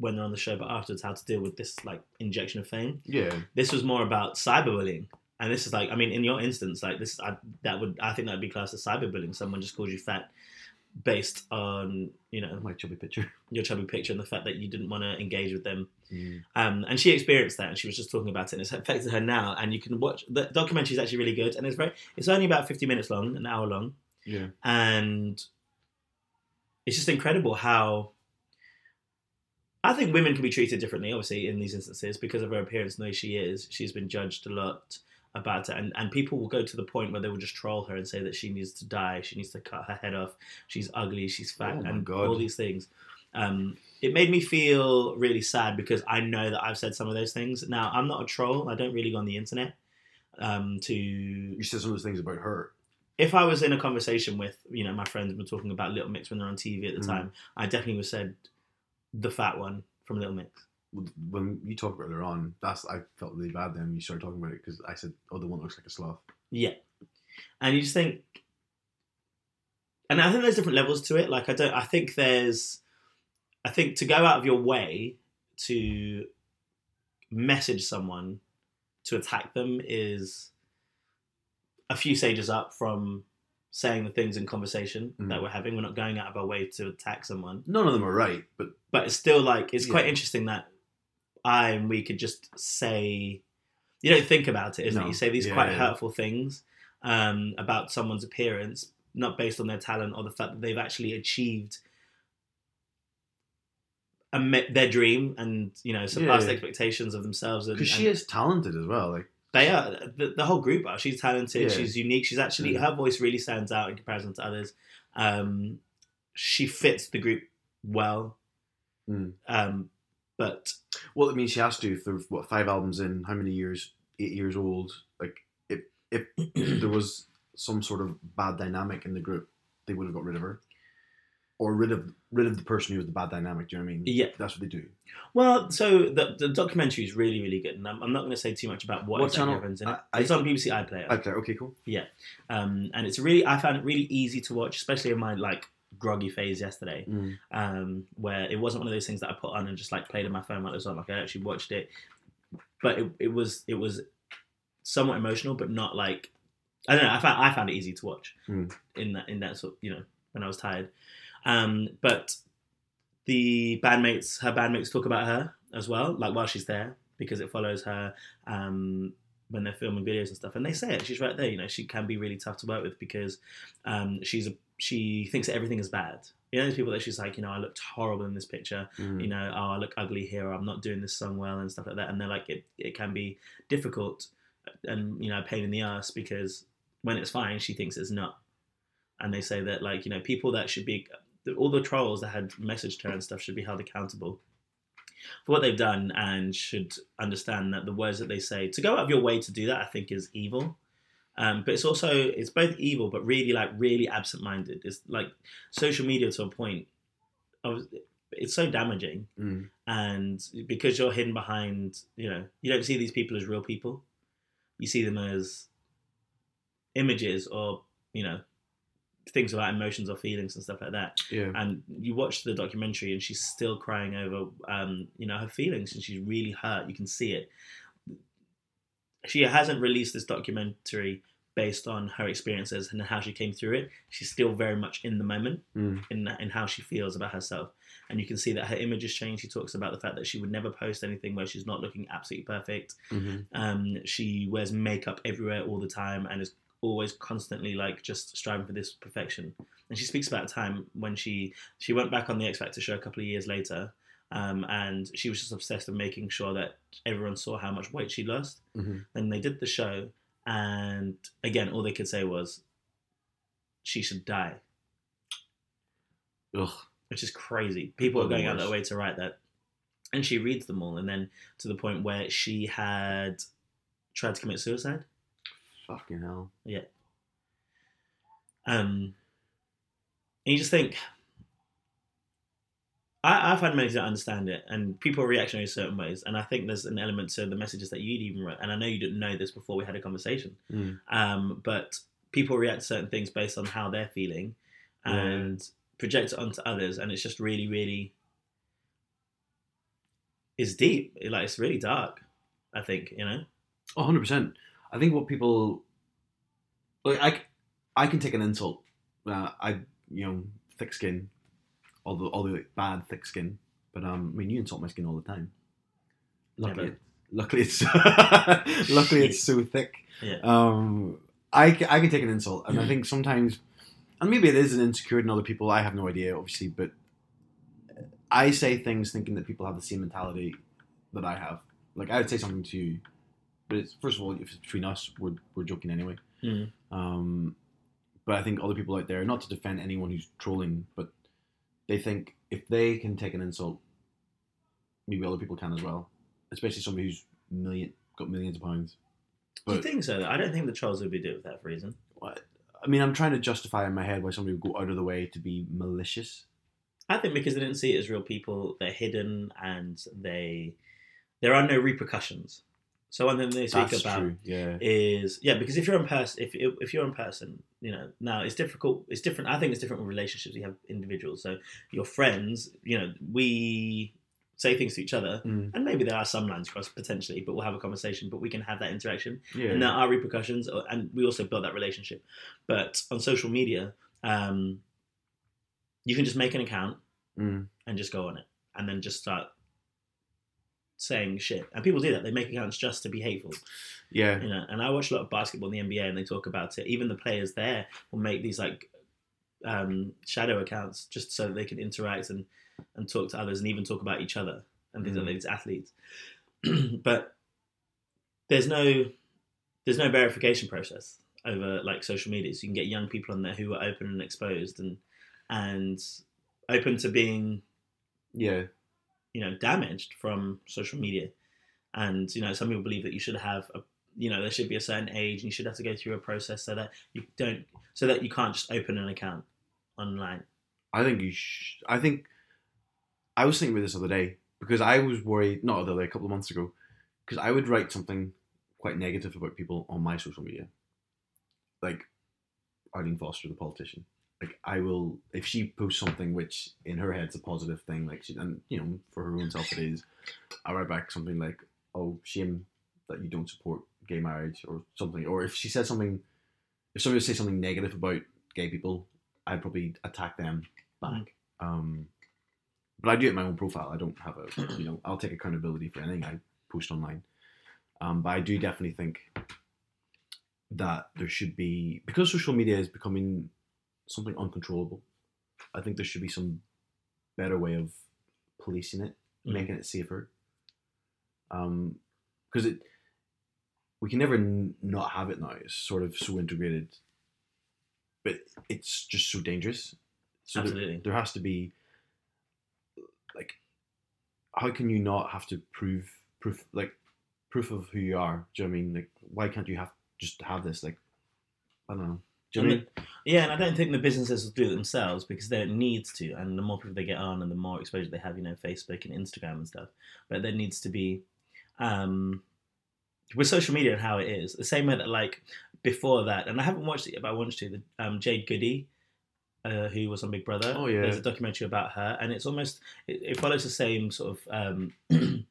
[SPEAKER 2] when they're on the show but afterwards how to deal with this like injection of fame.
[SPEAKER 1] Yeah.
[SPEAKER 2] this was more about cyberbullying. And this is like i mean in your instance like this I, that would i think that would be classed as cyberbullying. Someone just called you fat based on you know
[SPEAKER 1] My chubby picture.
[SPEAKER 2] your chubby picture and the fact that you didn't want to engage with them
[SPEAKER 1] Mm.
[SPEAKER 2] um, and she experienced that and she was just talking about it and it's affected her now and you can watch the documentary is actually really good and it's very it's only about 50 minutes long an hour long
[SPEAKER 1] Yeah.
[SPEAKER 2] and it's just incredible how I think women can be treated differently, obviously, in these instances because of her appearance way she is. She's been judged a lot about it, and, and people will go to the point where they will just troll her and say that she needs to die, she needs to cut her head off, she's ugly, she's fat,
[SPEAKER 1] Oh
[SPEAKER 2] and
[SPEAKER 1] God.
[SPEAKER 2] all these things. Um, it made me feel really sad because I know that I've said some of those things. Now, I'm not a troll, I don't really go on the internet um, to
[SPEAKER 1] You said some of those things about her.
[SPEAKER 2] if I was in a conversation with, you know, my friends were talking about Little Mix when they're on TV at the
[SPEAKER 1] Mm.
[SPEAKER 2] time, I definitely would have said the fat one from Little Mix.
[SPEAKER 1] When you talked earlier on, that's I felt really bad. Then you started talking about it because I said, "Oh, the one that looks like a sloth."
[SPEAKER 2] Yeah. And you just think and I think there's different levels to it. Like I don't I think there's I think to go out of your way to message someone to attack them is a few stages up from saying the things in conversation
[SPEAKER 1] Mhm.
[SPEAKER 2] that we're having. We're not going out of our way to attack someone.
[SPEAKER 1] None of them are right, but
[SPEAKER 2] but it's still like it's quite interesting that and we could just say, you don't think about it, isn't it? You say these
[SPEAKER 1] Yeah,
[SPEAKER 2] quite
[SPEAKER 1] yeah.
[SPEAKER 2] hurtful things um, about someone's appearance, not based on their talent or the fact that they've actually achieved their dream and you know surpassed
[SPEAKER 1] Yeah.
[SPEAKER 2] expectations of themselves.
[SPEAKER 1] Because she is talented as well. Like
[SPEAKER 2] they are the, the whole group are. She's talented. She's unique. She's actually her voice really stands out in comparison to others. Um, she fits the group well.
[SPEAKER 1] Mm.
[SPEAKER 2] Um, but
[SPEAKER 1] well, I mean, she has to for what five albums in how many years? Eight years old. Like if if there was some sort of bad dynamic in the group, they would have got rid of her, or rid of rid of the person who was the bad dynamic. Do you know what I mean?
[SPEAKER 2] Yeah.
[SPEAKER 1] that's what they do.
[SPEAKER 2] Well, so the, the documentary is really, really good, and I'm, I'm not going to say too much about what,
[SPEAKER 1] What
[SPEAKER 2] exactly
[SPEAKER 1] channel?
[SPEAKER 2] happens in it.
[SPEAKER 1] I- I-
[SPEAKER 2] it's on BBC iPlayer,
[SPEAKER 1] Okay, okay, cool.
[SPEAKER 2] Yeah, um, and it's really I found it really easy to watch, especially in my like groggy phase yesterday,
[SPEAKER 1] Mm.
[SPEAKER 2] um, where it wasn't one of those things that I put on and just like played on my phone while it was on. Like I actually watched it, but it, it was it was somewhat emotional, but not like I don't know. I found I found it easy to watch
[SPEAKER 1] Mm.
[SPEAKER 2] in that in that sort you know when I was tired, um, but the bandmates her bandmates talk about her as well, like while she's there because it follows her um, when they're filming videos and stuff, and they say it. She's right there. You know, she can be really tough to work with because um, she's a, she thinks that everything is bad. You know, those people that she's like, you know, I looked horrible in this picture.
[SPEAKER 1] Mm.
[SPEAKER 2] You know, oh, I look ugly here. I'm not doing this song well and stuff like that. And they're like, it, it can be difficult and you know, a pain in the ass because when it's fine, she thinks it's not. And they say that like you know, people that should be all the trolls that had messaged her and stuff should be held accountable for what they've done and should understand that the words that they say to go out of your way to do that, I think, is evil. Um, but it's also it's both evil, but really like really absent-minded. It's like social media to a point. Of, it's so damaging,
[SPEAKER 1] Mm.
[SPEAKER 2] and because you're hidden behind, you know, you don't see these people as real people. You see them as images or you know things about emotions or feelings and stuff like that
[SPEAKER 1] Yeah.
[SPEAKER 2] and you watch the documentary and she's still crying over um, you know her feelings and she's really hurt you can see it she hasn't released this documentary based on her experiences and how she came through it she's still very much in the moment
[SPEAKER 1] Mm.
[SPEAKER 2] in, in how she feels about herself and you can see that her image has changed she talks about the fact that she would never post anything where she's not looking absolutely perfect
[SPEAKER 1] Mhm.
[SPEAKER 2] um, she wears makeup everywhere all the time and is always constantly like just striving for this perfection. And she speaks about a time when she she went back on the X Factor show a couple of years later, um, and she was just obsessed with making sure that everyone saw how much weight she lost.
[SPEAKER 1] Mhm.
[SPEAKER 2] And they did the show, and again, all they could say was, "She should die,"
[SPEAKER 1] Ugh.
[SPEAKER 2] which is crazy. People are going out their way to write that. And she reads them all, and then to the point where she had tried to commit suicide.
[SPEAKER 1] Fucking hell. Yeah.
[SPEAKER 2] Um, and you just think, I, I find many to understand it, and people are reactionary in certain ways, and I think there's an element to the messages that you'd even wrote, and I know you didn't know this before we had a conversation,
[SPEAKER 1] Mm.
[SPEAKER 2] um, but people react to certain things based on how they're feeling, and project it onto others, and it's just really, really, is deep. Like it's really dark. I think you know.
[SPEAKER 1] Oh, 100%. I think what people like I can take an insult. Uh, I you know thick skin, all the all the bad thick skin. But um, I mean you insult my skin all the time. Luckily, it, luckily it's luckily it's so thick.
[SPEAKER 2] Yeah.
[SPEAKER 1] Um, I I can take an insult, and I think sometimes, and maybe it is an insecurity in other people. I have no idea, obviously, but I say things thinking that people have the same mentality that I have. Like I would say something to you, but it's first of all, if it's between us, we're we're joking anyway.
[SPEAKER 2] Mm.
[SPEAKER 1] Um, but I think other people out there, not to defend anyone who's trolling, but they think if they can take an insult, maybe other people can as well. Especially somebody who's million got millions of pounds.
[SPEAKER 2] Do you think so? I don't think the trolls would be doing it for that reason.
[SPEAKER 1] what- I mean, I'm trying to justify in my head why somebody would go out of the way to be malicious.
[SPEAKER 2] I think because they didn't see it as real people, they're hidden and they there are no repercussions. So one thing they speak
[SPEAKER 1] That's
[SPEAKER 2] about
[SPEAKER 1] true. Yeah.
[SPEAKER 2] is yeah, because if you're in person, if if you're in person, you know now it's difficult. It's different. I think it's different with relationships. You have individuals, so your friends. You know, we say things to each other,
[SPEAKER 1] Mm,
[SPEAKER 2] and maybe there are some lines crossed potentially, but we'll have a conversation. But we can have that interaction
[SPEAKER 1] yeah.
[SPEAKER 2] and there are repercussions, uh, and we also build that relationship. But on social media, um, you can just make an account
[SPEAKER 1] Mm,
[SPEAKER 2] and just go on it, and then just start saying shit, and people do that. They make accounts just to be hateful.
[SPEAKER 1] Yeah.
[SPEAKER 2] You know, and I watch a lot of basketball in the NBA, and they talk about it. Even the players there will make these like um, shadow accounts just so that they can interact and and talk to others, and even talk about each other and things
[SPEAKER 1] Mhm.
[SPEAKER 2] like that, these athletes. but there's no there's no verification process over like social media, so you can get young people on there who are open and exposed and and open to being
[SPEAKER 1] Yeah.
[SPEAKER 2] You know damaged from social media. And you know some people believe that you should have a you know there should be a certain age and you should have to go through a process so that you don't so that you can't just open an account online.
[SPEAKER 1] I think you sh- I think I was thinking about this the other day because I was worried not the other day, a couple of months ago because I would write something quite negative about people on my social media, like Arlene Foster, the politician. Like I will if she posts something which in her head's a positive thing, like she and you know for her own self it is. I write back something like, "Oh, shame that you don't support gay marriage" or something. Or if she says something, if somebody says something negative about gay people, I'd probably attack them back. Um, but I do it in my own profile. I don't have a, you know, I'll take accountability for anything I post online. Um, but I do definitely think that there should be, because social media is becoming something uncontrollable, I think there should be some better way of policing it,
[SPEAKER 2] Mhm.
[SPEAKER 1] making it safer. Um, because it, we can never n- not have it now. It's sort of so integrated, but it's just so dangerous. So there-
[SPEAKER 2] Absolutely.
[SPEAKER 1] there has to be like how can you not have to prove proof like proof of who you are do you know what i mean like why can't you have just have this like i don't know do you know what I mean?
[SPEAKER 2] yeah and i don't think the businesses will do it themselves because they don't need to and the more people they get on and the more exposure they have you know facebook and instagram and stuff but there needs to be um with social media and how it is the same way that like before that and i haven't watched it yet but i wanted to the um, jade goody uh, who was on Big Brother.
[SPEAKER 1] Oh, yeah.
[SPEAKER 2] There's a documentary about her, and it's almost it, it follows the same sort of um,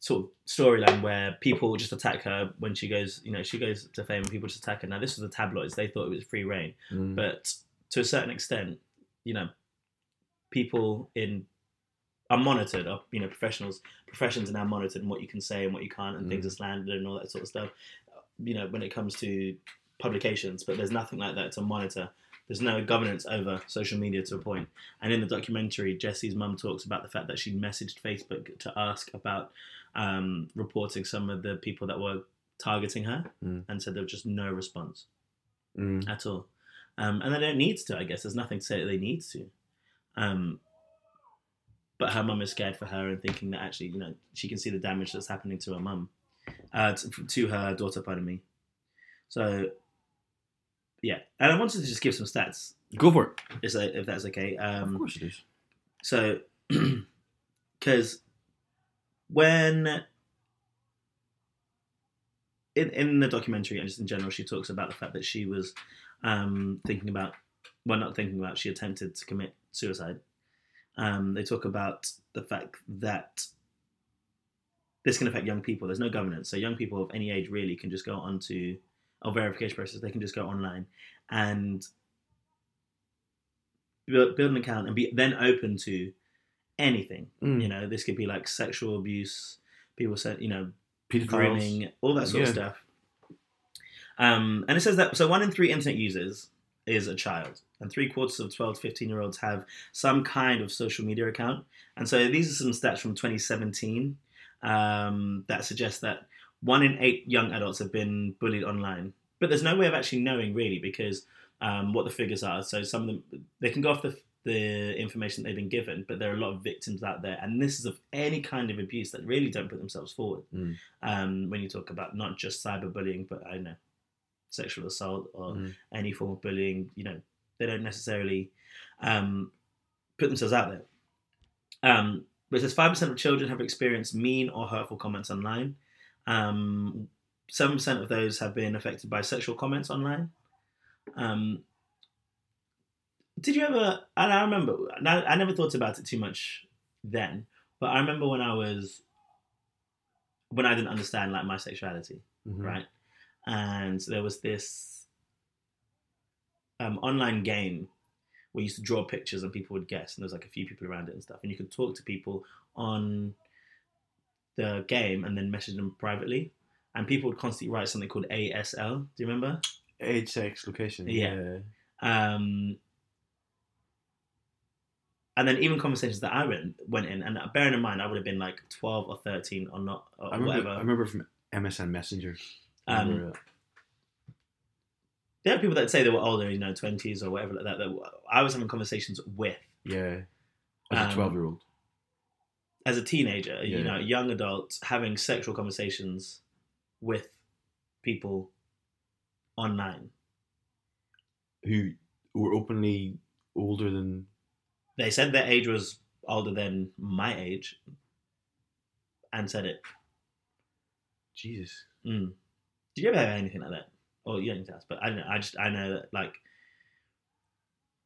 [SPEAKER 2] sort of storyline where people just attack her when she goes, you know, she goes to fame and people just attack her. Now this was the tabloids; they thought it was free reign,
[SPEAKER 1] Mm.
[SPEAKER 2] but to a certain extent, you know, people in are monitored. Are, you know, professionals professions are now monitored and what you can say and what you can't, and
[SPEAKER 1] Mm.
[SPEAKER 2] things are slandered and all that sort of stuff. You know, when it comes to publications, but there's nothing like that to monitor. There's no governance over social media to a point. And in the documentary, Jesy's mum talks about the fact that she messaged Facebook to ask about um, reporting some of the people that were targeting her,
[SPEAKER 1] Mm.
[SPEAKER 2] and said there was just no response
[SPEAKER 1] Mm.
[SPEAKER 2] at all. Um, and they don't need to, I guess. There's nothing to say that they need to. Um, but her mum is scared for her and thinking that actually, you know, she can see the damage that's happening to her mum, uh, to, to her daughter, pardon me. So, yeah. And I wanted to just give some stats,
[SPEAKER 1] go for it
[SPEAKER 2] if if that's okay. Um,
[SPEAKER 1] of course it is
[SPEAKER 2] so, because when in in the documentary and just in general, she talks about the fact that she was um, thinking about, well, not thinking about, she attempted to commit suicide. Um, they talk about the fact that this can affect young people. There's no governance, so young people of any age really can just go onto a verification process. They can just go online and build, build an account and be then open to anything.
[SPEAKER 1] Mm.
[SPEAKER 2] You know, this could be like sexual abuse, people say, you know, grooming, all that sort of stuff. Um, and it says that so one in three internet users is a child, and three quarters of 12 to 15 year olds have some kind of social media account. And so these are some stats from 2017 um, that suggest that one in eight young adults have been bullied online. But there's no way of actually knowing really because um, what the figures are. So some of them they can go off the the information they've been given, but there are a lot of victims out there, and this is of any kind of abuse that really don't put themselves forward.
[SPEAKER 1] Mm.
[SPEAKER 2] Um, when you talk about not just cyberbullying, but I don't know sexual assault or
[SPEAKER 1] Mm.
[SPEAKER 2] any form of bullying, you know, they don't necessarily um, put themselves out there. Um, but it says five percent of children have experienced mean or hurtful comments online. Um, Seven percent of those have been affected by sexual comments online. Um, did you ever? And I remember, and I, I never thought about it too much then, but I remember when I was when I didn't understand like my sexuality
[SPEAKER 1] Mhm.
[SPEAKER 2] right? And there was this um, online game where you used to draw pictures and people would guess, and there was like a few people around it and stuff, and you could talk to people on the game and then message them privately, and people would constantly write something called ASL. Do you remember?
[SPEAKER 1] Age, sex, location.
[SPEAKER 2] Yeah. Um, and then even conversations that I went went in, and bearing in mind I would have been like twelve or thirteen or not or
[SPEAKER 1] I remember.
[SPEAKER 2] whatever.
[SPEAKER 1] I remember from MSN Messenger.
[SPEAKER 2] Um,
[SPEAKER 1] remember that.
[SPEAKER 2] there are people that say they were older, you know, twenties or whatever like that. That I was having conversations with
[SPEAKER 1] yeah. As
[SPEAKER 2] um,
[SPEAKER 1] a twelve-year-old.
[SPEAKER 2] as a teenager, you know, young adult having sexual conversations with people online.
[SPEAKER 1] who were openly older than
[SPEAKER 2] They said their age was older than my age, and said it.
[SPEAKER 1] Jesus.
[SPEAKER 2] Mm. Did you ever have anything like that? Or you don't need to ask, but I don't know. I just I know that like,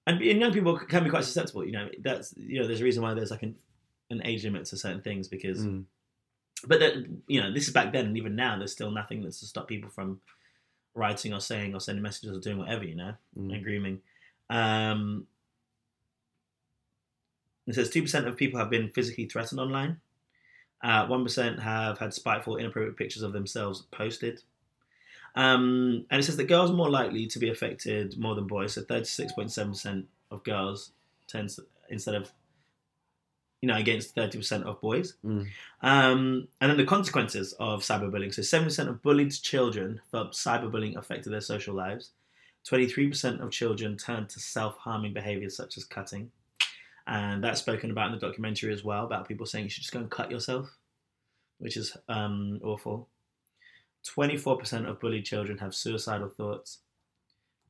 [SPEAKER 2] and, and young people can be quite susceptible. You know, that's you know, there's a reason why there's like an an age limit to certain things because,
[SPEAKER 1] Mm.
[SPEAKER 2] but that you know, this is back then, and even now, there's still nothing that's to stop people from writing or saying or sending messages or doing whatever. You know,
[SPEAKER 1] Mm.
[SPEAKER 2] and grooming. Um, it says two percent of people have been physically threatened online. Uh, One have had spiteful, inappropriate pictures of themselves posted. Um, and it says that girls are more likely to be affected more than boys. So thirty-six point seven percent of girls tends instead of you know against thirty percent of boys.
[SPEAKER 1] Mm.
[SPEAKER 2] Um, and then the consequences of cyberbullying. So seven percent of bullied children felt cyberbullying affected their social lives. Twenty-three percent of children turned to self-harming behaviours such as cutting, and that's spoken about in the documentary as well about people saying you should just go and cut yourself, which is um, awful. 24% of bullied children have suicidal thoughts.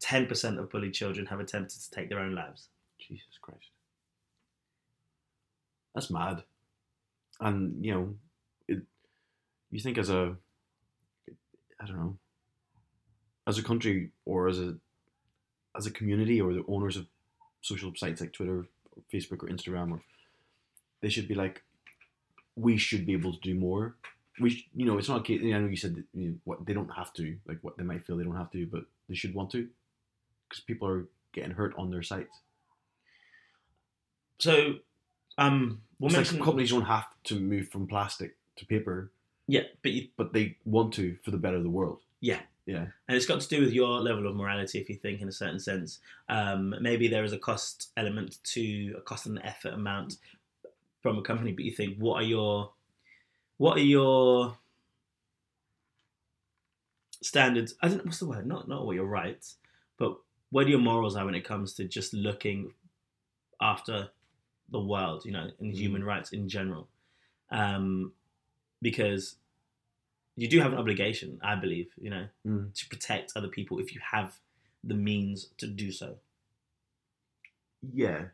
[SPEAKER 2] 10% of bullied children have attempted to take their own lives.
[SPEAKER 1] Jesus Christ. That's mad. And you know, it, you think as a, I don't know, as a country or as a, as a community or the owners of social sites like Twitter, Facebook, or Instagram, or they should be like, we should be able to do more. We, sh- you know, it's not. case- I know you said that, you know, what they don't have to, like what they might feel they don't have to, but they should want to, because people are getting hurt on their sites.
[SPEAKER 2] So, um, we'll mention
[SPEAKER 1] like companies don't have to move from plastic to paper,
[SPEAKER 2] yeah, but you,
[SPEAKER 1] but they want to for the better of the world.
[SPEAKER 2] Yeah.
[SPEAKER 1] Yeah.
[SPEAKER 2] and it's got to do with your level of morality. If you think in a certain sense, um, maybe there is a cost element to a cost and effort amount from a company, but you think, what are your, what are your standards? I don't. What's the word? Not not what your rights, but what your morals are when it comes to just looking after the world, you know, and human rights in general. Um, because you do have an obligation, I believe, you know,
[SPEAKER 1] Mm.
[SPEAKER 2] to protect other people if you have the means to do so.
[SPEAKER 1] Yeah.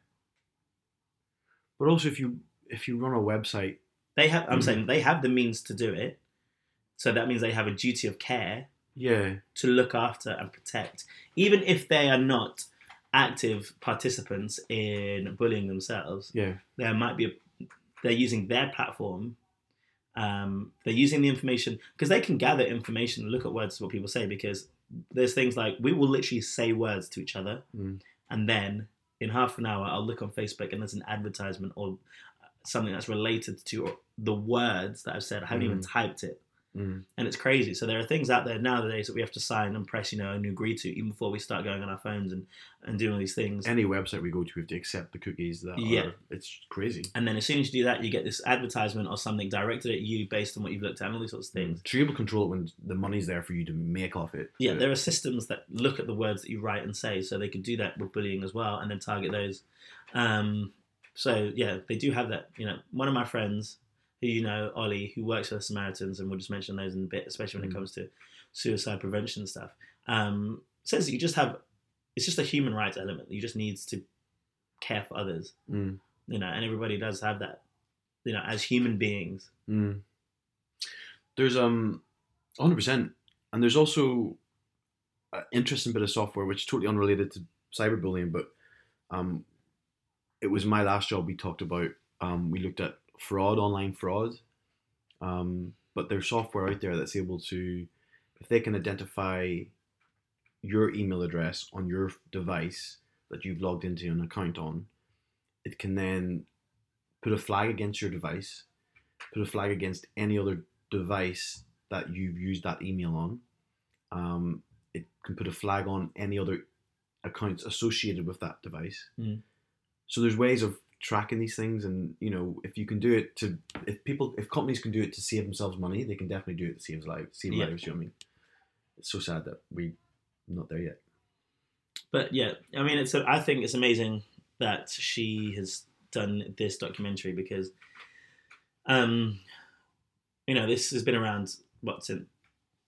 [SPEAKER 1] But also, if you if you run a website,
[SPEAKER 2] They have. I'm
[SPEAKER 1] Mhm.
[SPEAKER 2] saying they have the means to do it, so that means they have a duty of care
[SPEAKER 1] yeah,
[SPEAKER 2] to look after and protect, even if they are not active participants in bullying themselves.
[SPEAKER 1] yeah,
[SPEAKER 2] there might be a, they're using their platform um, they're using the information because they can gather information and look at words what people say because there's things like we will literally say words to each other
[SPEAKER 1] Mm.
[SPEAKER 2] and then in half an hour i'll look on facebook and there's an advertisement or something that's related to the words that i've said. I haven't even typed it
[SPEAKER 1] mm.
[SPEAKER 2] and it's crazy. So there are things out there nowadays that we have to sign and press, you know, and agree to even before we start going on our phones and, and doing all these things.
[SPEAKER 1] any website we go to, we have to accept the cookies. That
[SPEAKER 2] Yeah.
[SPEAKER 1] are, it's crazy.
[SPEAKER 2] And then as soon as you do that, you get this advertisement or something directed at you based on what you've looked at and all these sorts of things.
[SPEAKER 1] So you're able to control it when the money's there for you to make off it.
[SPEAKER 2] Yeah, there are systems that look at the words that you write and say, so they could do that with bullying as well, and then target those. Um, so yeah, they do have that. You know, one of my friends, who you know, Ollie, who works for the Samaritans, and we'll just mention those in a bit, especially when
[SPEAKER 1] Mm.
[SPEAKER 2] it comes to suicide prevention stuff, um, says that you just have, it's just a human rights element. You just needs to care for others.
[SPEAKER 1] Mm.
[SPEAKER 2] You know, and everybody does have that. You know, as human beings.
[SPEAKER 1] Mm. There's um, 100, percent and there's also an interesting bit of software which is totally unrelated to cyberbullying, but um, it was my last job. We talked about um, we looked at fraud, online fraud, um, but there's software out there that's able to, if they can identify your email address on your device that you've logged into an account on, it can then put a flag against your device put a flag against any other device that you've used that email on. Um, it can put a flag on any other accounts associated with that device.
[SPEAKER 2] Mm.
[SPEAKER 1] So there's ways of tracking these things, and you know, if you can do it to, if people, if companies can do it to save themselves money, they can definitely do it to save lives. Save
[SPEAKER 2] Yeah.
[SPEAKER 1] lives. You know what I mean? It's so sad that we're not there yet.
[SPEAKER 2] But yeah, I mean, it's. A, I think it's amazing that she has done this documentary because, um, you know, this has been around what's in,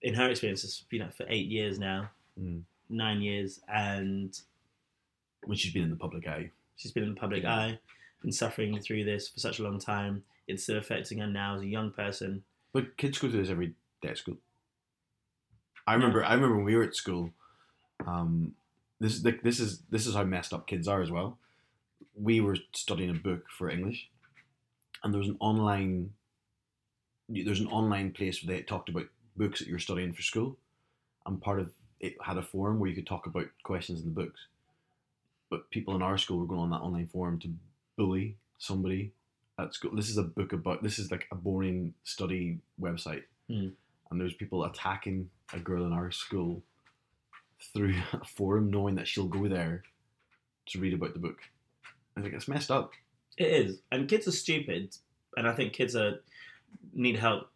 [SPEAKER 2] in her experiences, you know, for eight years now,
[SPEAKER 1] Mm.
[SPEAKER 2] nine years, and
[SPEAKER 1] When she's been in the public eye.
[SPEAKER 2] she's been in the public
[SPEAKER 1] Yeah.
[SPEAKER 2] eye, been suffering through this for such a long time. It's still affecting her now as a young person.
[SPEAKER 1] But kids go through this every day at school. I remember. I remember when we were at school. Um, this is like this is this is how messed up kids are as well. We were studying a book for English, and there was an online. There's an online place where they talked about books that you're studying for school, and part of it had a forum where you could talk about questions in the books. But people in our school were going on that online forum to bully somebody at school. This is a book about. This is like a boring study website,
[SPEAKER 2] Hmm.
[SPEAKER 1] and there's people attacking a girl in our school through a forum, knowing that she'll go there to read about the book. I think it's messed up.
[SPEAKER 2] It is, and kids are stupid, and I think kids are need help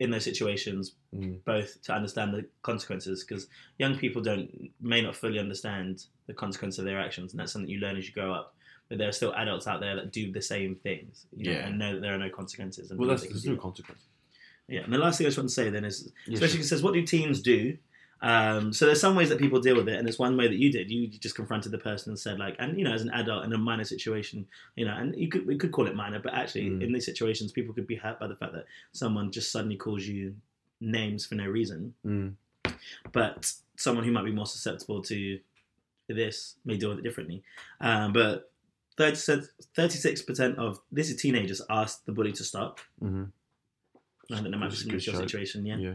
[SPEAKER 2] in those situations,
[SPEAKER 1] Mm.
[SPEAKER 2] both to understand the consequences, because young people don't may not fully understand the consequence of their actions, and that's something you learn as you grow up. But there are still adults out there that do the same things, you know,
[SPEAKER 1] Yeah.
[SPEAKER 2] and know that there are no consequences. And
[SPEAKER 1] Well, that's there's no consequence.
[SPEAKER 2] yeah. And the last thing I just want to say then is,
[SPEAKER 1] Yeah,
[SPEAKER 2] especially
[SPEAKER 1] sure.
[SPEAKER 2] because it says, what do teens do? Um, so there's some ways that people deal with it, and there's one way that you did. You just confronted the person and said, like, and you know, as an adult in a minor situation, you know, and you could we could call it minor, but actually
[SPEAKER 1] Mm.
[SPEAKER 2] in these situations, people could be hurt by the fact that someone just suddenly calls you names for no reason.
[SPEAKER 1] Mm.
[SPEAKER 2] But someone who might be more susceptible to this may deal with it differently. Um, but 36 percent of this is teenagers asked the bully to stop.
[SPEAKER 1] hmm
[SPEAKER 2] I think that might be
[SPEAKER 1] Which is
[SPEAKER 2] similar
[SPEAKER 1] good
[SPEAKER 2] to your situation, yeah.
[SPEAKER 1] Yeah.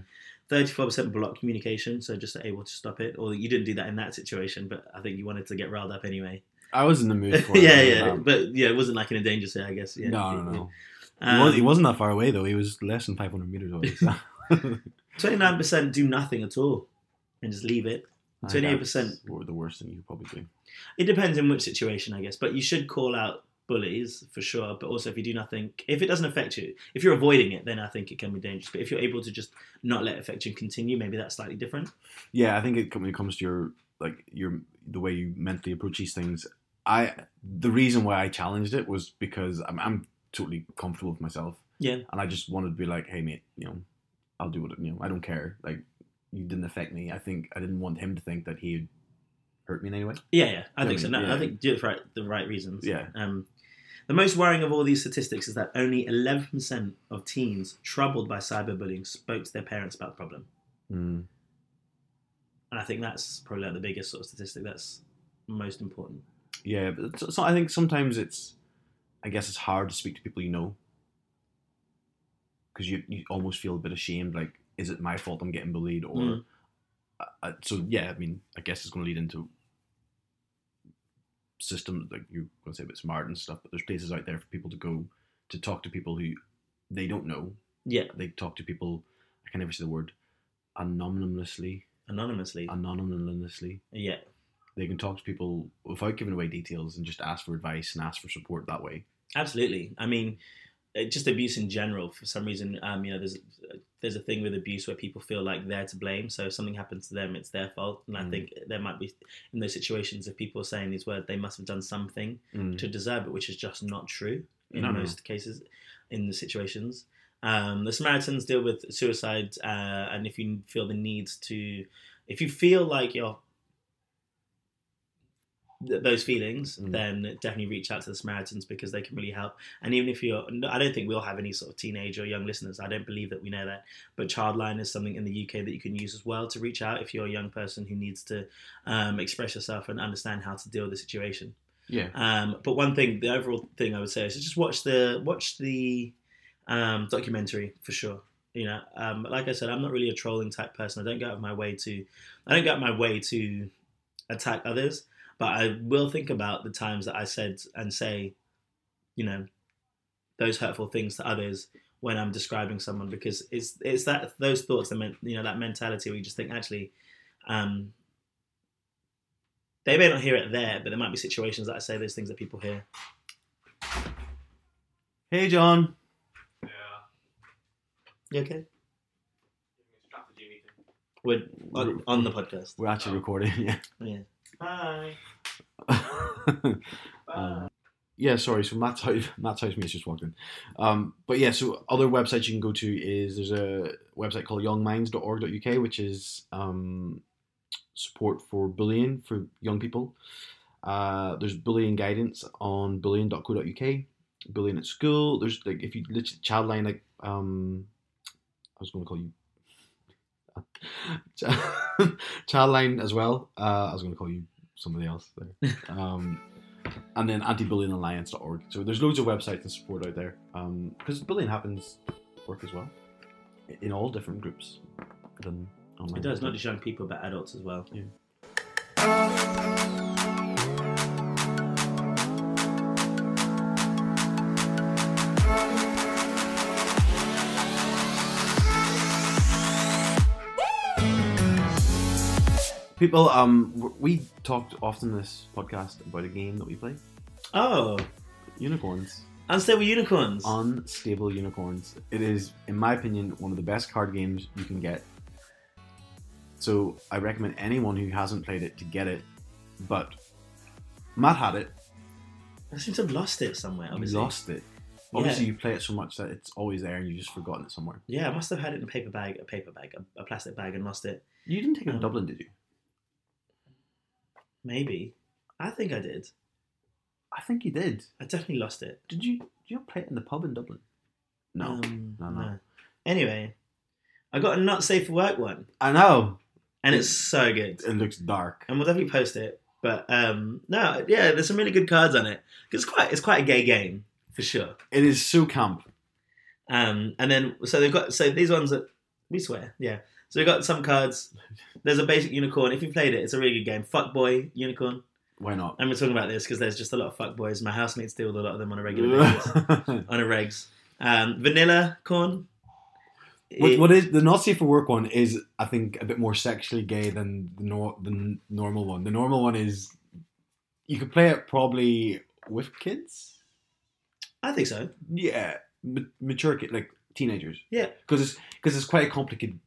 [SPEAKER 2] Thirty-four percent block communication, so just able to stop it. Or you didn't do that in that situation, but I think you wanted to get riled up anyway.
[SPEAKER 1] I was in the mood for it.
[SPEAKER 2] yeah, yeah,
[SPEAKER 1] Um,
[SPEAKER 2] but yeah, it wasn't like in a danger zone, I guess. Yeah.
[SPEAKER 1] no, no, no.
[SPEAKER 2] Um,
[SPEAKER 1] he, was, he wasn't that far away though. He was less than 500 meters away. So.
[SPEAKER 2] Twenty-nine percent do nothing at all and just leave it.
[SPEAKER 1] I think
[SPEAKER 2] 28%.
[SPEAKER 1] that's The worst thing you could probably do.
[SPEAKER 2] It depends in which situation, I guess. But you should call out bullies for sure. But also, if you do nothing, if it doesn't affect you, if you're avoiding it, then I think it can be dangerous. But if you're able to just not let it affect you and continue, maybe that's slightly different.
[SPEAKER 1] Yeah, I think it, when it comes to your like your the way you mentally approach these things, I the reason why I challenged it was because I'm, I'm totally comfortable with myself.
[SPEAKER 2] Yeah.
[SPEAKER 1] and I just wanted to be like, hey mate, you know, I'll do what you know. I don't care. Like you didn't affect me. I think I didn't want him to think that he'd hurt me in any way.
[SPEAKER 2] Yeah, yeah, I
[SPEAKER 1] Yeah,
[SPEAKER 2] think so. No,
[SPEAKER 1] yeah.
[SPEAKER 2] I think do it for right, the right reasons.
[SPEAKER 1] Yeah.
[SPEAKER 2] Um, the most worrying of all these statistics is that only 11% of teens troubled by cyberbullying spoke to their parents about the problem.
[SPEAKER 1] Mm.
[SPEAKER 2] And I think that's probably like the biggest sort of statistic that's most important.
[SPEAKER 1] Yeah, but so, so I think sometimes it's, I guess it's hard to speak to people you know, because you you almost feel a bit ashamed. Like, is it my fault I'm getting bullied, or
[SPEAKER 2] Mm.
[SPEAKER 1] uh, uh, so? Yeah, I mean, I guess it's going to lead into systems like you're going to say a bit smart and stuff. But there's places out there for people to go to talk to people who they don't know.
[SPEAKER 2] Yeah,
[SPEAKER 1] They talk to people. I can never say the word anonymously.
[SPEAKER 2] anonymously.
[SPEAKER 1] Anonymously,
[SPEAKER 2] yeah,
[SPEAKER 1] they can talk to people without giving away details and just ask for advice and ask for support that way.
[SPEAKER 2] absolutely. I mean, just abuse in general. For some reason, um, you know, there's there's a thing with abuse where people feel like they're to blame. So if something happens to them, it's their fault. And I
[SPEAKER 1] Mm.
[SPEAKER 2] think there might be in those situations if people are saying these words, they must have done something
[SPEAKER 1] Mm.
[SPEAKER 2] to deserve it, which is just not true in
[SPEAKER 1] No, no.
[SPEAKER 2] most cases, in the situations. Um, the Samaritans deal with suicide, uh, and if you feel the need to, if you feel like you're th- those feelings,
[SPEAKER 1] Mm.
[SPEAKER 2] then definitely reach out to the Samaritans because they can really help. And even if you're, I don't think we'll have any sort of teenage or young listeners. I don't believe that we know that. But Childline is something in the UK that you can use as well to reach out if you're a young person who needs to um, express yourself and understand how to deal with the situation.
[SPEAKER 1] Yeah.
[SPEAKER 2] Um, but one thing, the overall thing I would say is just watch the watch the um, documentary for sure. You know, um, like I said, I'm not really a trolling type person. I don't go out of my way to, I don't go out of my way to attack others. But I will think about the times that I said and say, you know, those hurtful things to others when I'm describing someone because it's it's that those thoughts that men, you know that mentality where you just think actually um, they may not hear it there, but there might be situations that I say those things that people hear.
[SPEAKER 1] Hey, John.
[SPEAKER 3] Yeah.
[SPEAKER 2] You okay?
[SPEAKER 3] Strategy.
[SPEAKER 2] We're on, on the podcast.
[SPEAKER 1] We're actually recording. Yeah.
[SPEAKER 2] Yeah. Bye.
[SPEAKER 1] Uh, yeah, sorry. So Matt's house, Matt's house mate's just walked in. Um, but yeah, so other websites you can go to is there's a website called youngminds.org.uk, which is um, support for bullying for young people. Uh, there's bullying guidance on bullying.co.uk. Bullying at school. There's like if you literally childline like um, I was going to call you. Childline as well. Uh, I was going to call you somebody else there. Um, and then antibullyingalliance.org. So there's loads of websites and support out there because bullying happens work as well in all different groups. Than online
[SPEAKER 2] It does not just young people, but adults as well.
[SPEAKER 1] Yeah. People, um, we talked often in this podcast about a game that we play,
[SPEAKER 2] Oh,
[SPEAKER 1] Unicorns.
[SPEAKER 2] unstable unicorns.
[SPEAKER 1] Unstable Unicorns. It is, in my opinion, one of the best card games you can get. So I recommend anyone who hasn't played it to get it. But Matt had it.
[SPEAKER 2] I seem to have lost it somewhere.
[SPEAKER 1] You
[SPEAKER 2] Obviously.
[SPEAKER 1] lost it. Obviously, you play it so much that it's always there and you've just forgotten it somewhere.
[SPEAKER 2] Yeah, I must have had it in a paper bag, a paper bag, a, a plastic bag, and lost it.
[SPEAKER 1] You didn't take it to
[SPEAKER 2] Um,
[SPEAKER 1] Dublin, did you?
[SPEAKER 2] Maybe. I think I did.
[SPEAKER 1] I think you did.
[SPEAKER 2] I definitely lost it.
[SPEAKER 1] Did you? Did you play it in the pub in Dublin? No,
[SPEAKER 2] Um,
[SPEAKER 1] no, no.
[SPEAKER 2] Anyway, I got a not safe for work one,
[SPEAKER 1] I know.
[SPEAKER 2] and it's so good.
[SPEAKER 1] It looks dark.
[SPEAKER 2] And we'll definitely post it. But um, no, yeah, there's some really good cards on it. It's quite, it's quite a gay game for sure.
[SPEAKER 1] It is so camp.
[SPEAKER 2] Um, and then so they've got so these ones that we swear, yeah. So we've got some cards. There's a basic unicorn. If you played it, it's a really good game. Fuckboy unicorn.
[SPEAKER 1] Why not?
[SPEAKER 2] And we're talking about this because there's just a lot of fuckboys. My housemates deal with a lot of them on a regular basis. on a regs. Um, vanilla corn.
[SPEAKER 1] what, what is the not safe for work one is I think a bit more sexually gay than the, nor- the normal one. The normal one is you could play it probably with kids.
[SPEAKER 2] I think so.
[SPEAKER 1] Yeah, mature kid like teenagers.
[SPEAKER 2] Yeah.
[SPEAKER 1] because it's because it's quite a complicated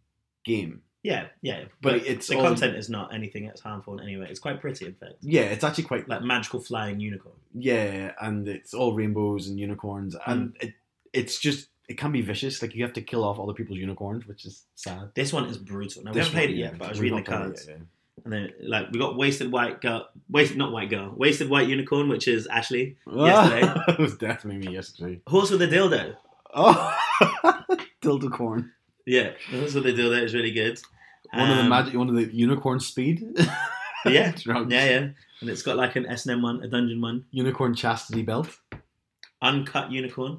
[SPEAKER 1] game.
[SPEAKER 2] Yeah, yeah.
[SPEAKER 1] But
[SPEAKER 2] But,
[SPEAKER 1] it's
[SPEAKER 2] the
[SPEAKER 1] all-
[SPEAKER 2] content is not anything that's harmful in any way. It's quite pretty, in fact.
[SPEAKER 1] Yeah, it's actually quite
[SPEAKER 2] Like magical flying unicorn.
[SPEAKER 1] yeah, and it's all rainbows and unicorns, and
[SPEAKER 2] Mm.
[SPEAKER 1] it it's just it can be vicious. Like you have to kill off other people's unicorns, which is sad.
[SPEAKER 2] This one is brutal. Now we haven't played it
[SPEAKER 1] yeah,
[SPEAKER 2] but I was reading the
[SPEAKER 1] not played it
[SPEAKER 2] cards,
[SPEAKER 1] yet, yeah.
[SPEAKER 2] and then like we got wasted white girl, wasted not white girl, wasted white unicorn, which is Ashley.
[SPEAKER 1] Yesterday.
[SPEAKER 2] Yesterday.
[SPEAKER 1] it was definitely me yesterday.
[SPEAKER 2] Horse with a dildo.
[SPEAKER 1] Oh, dildo corn.
[SPEAKER 2] Yeah, that's what they do. dildo is really good.
[SPEAKER 1] One of the
[SPEAKER 2] Um,
[SPEAKER 1] magic, one of the unicorn speed.
[SPEAKER 2] Yeah,
[SPEAKER 1] Drugs.
[SPEAKER 2] yeah, yeah. And it's got like an S and M one, a dungeon one,
[SPEAKER 1] Unicorn chastity belt.
[SPEAKER 2] uncut unicorn,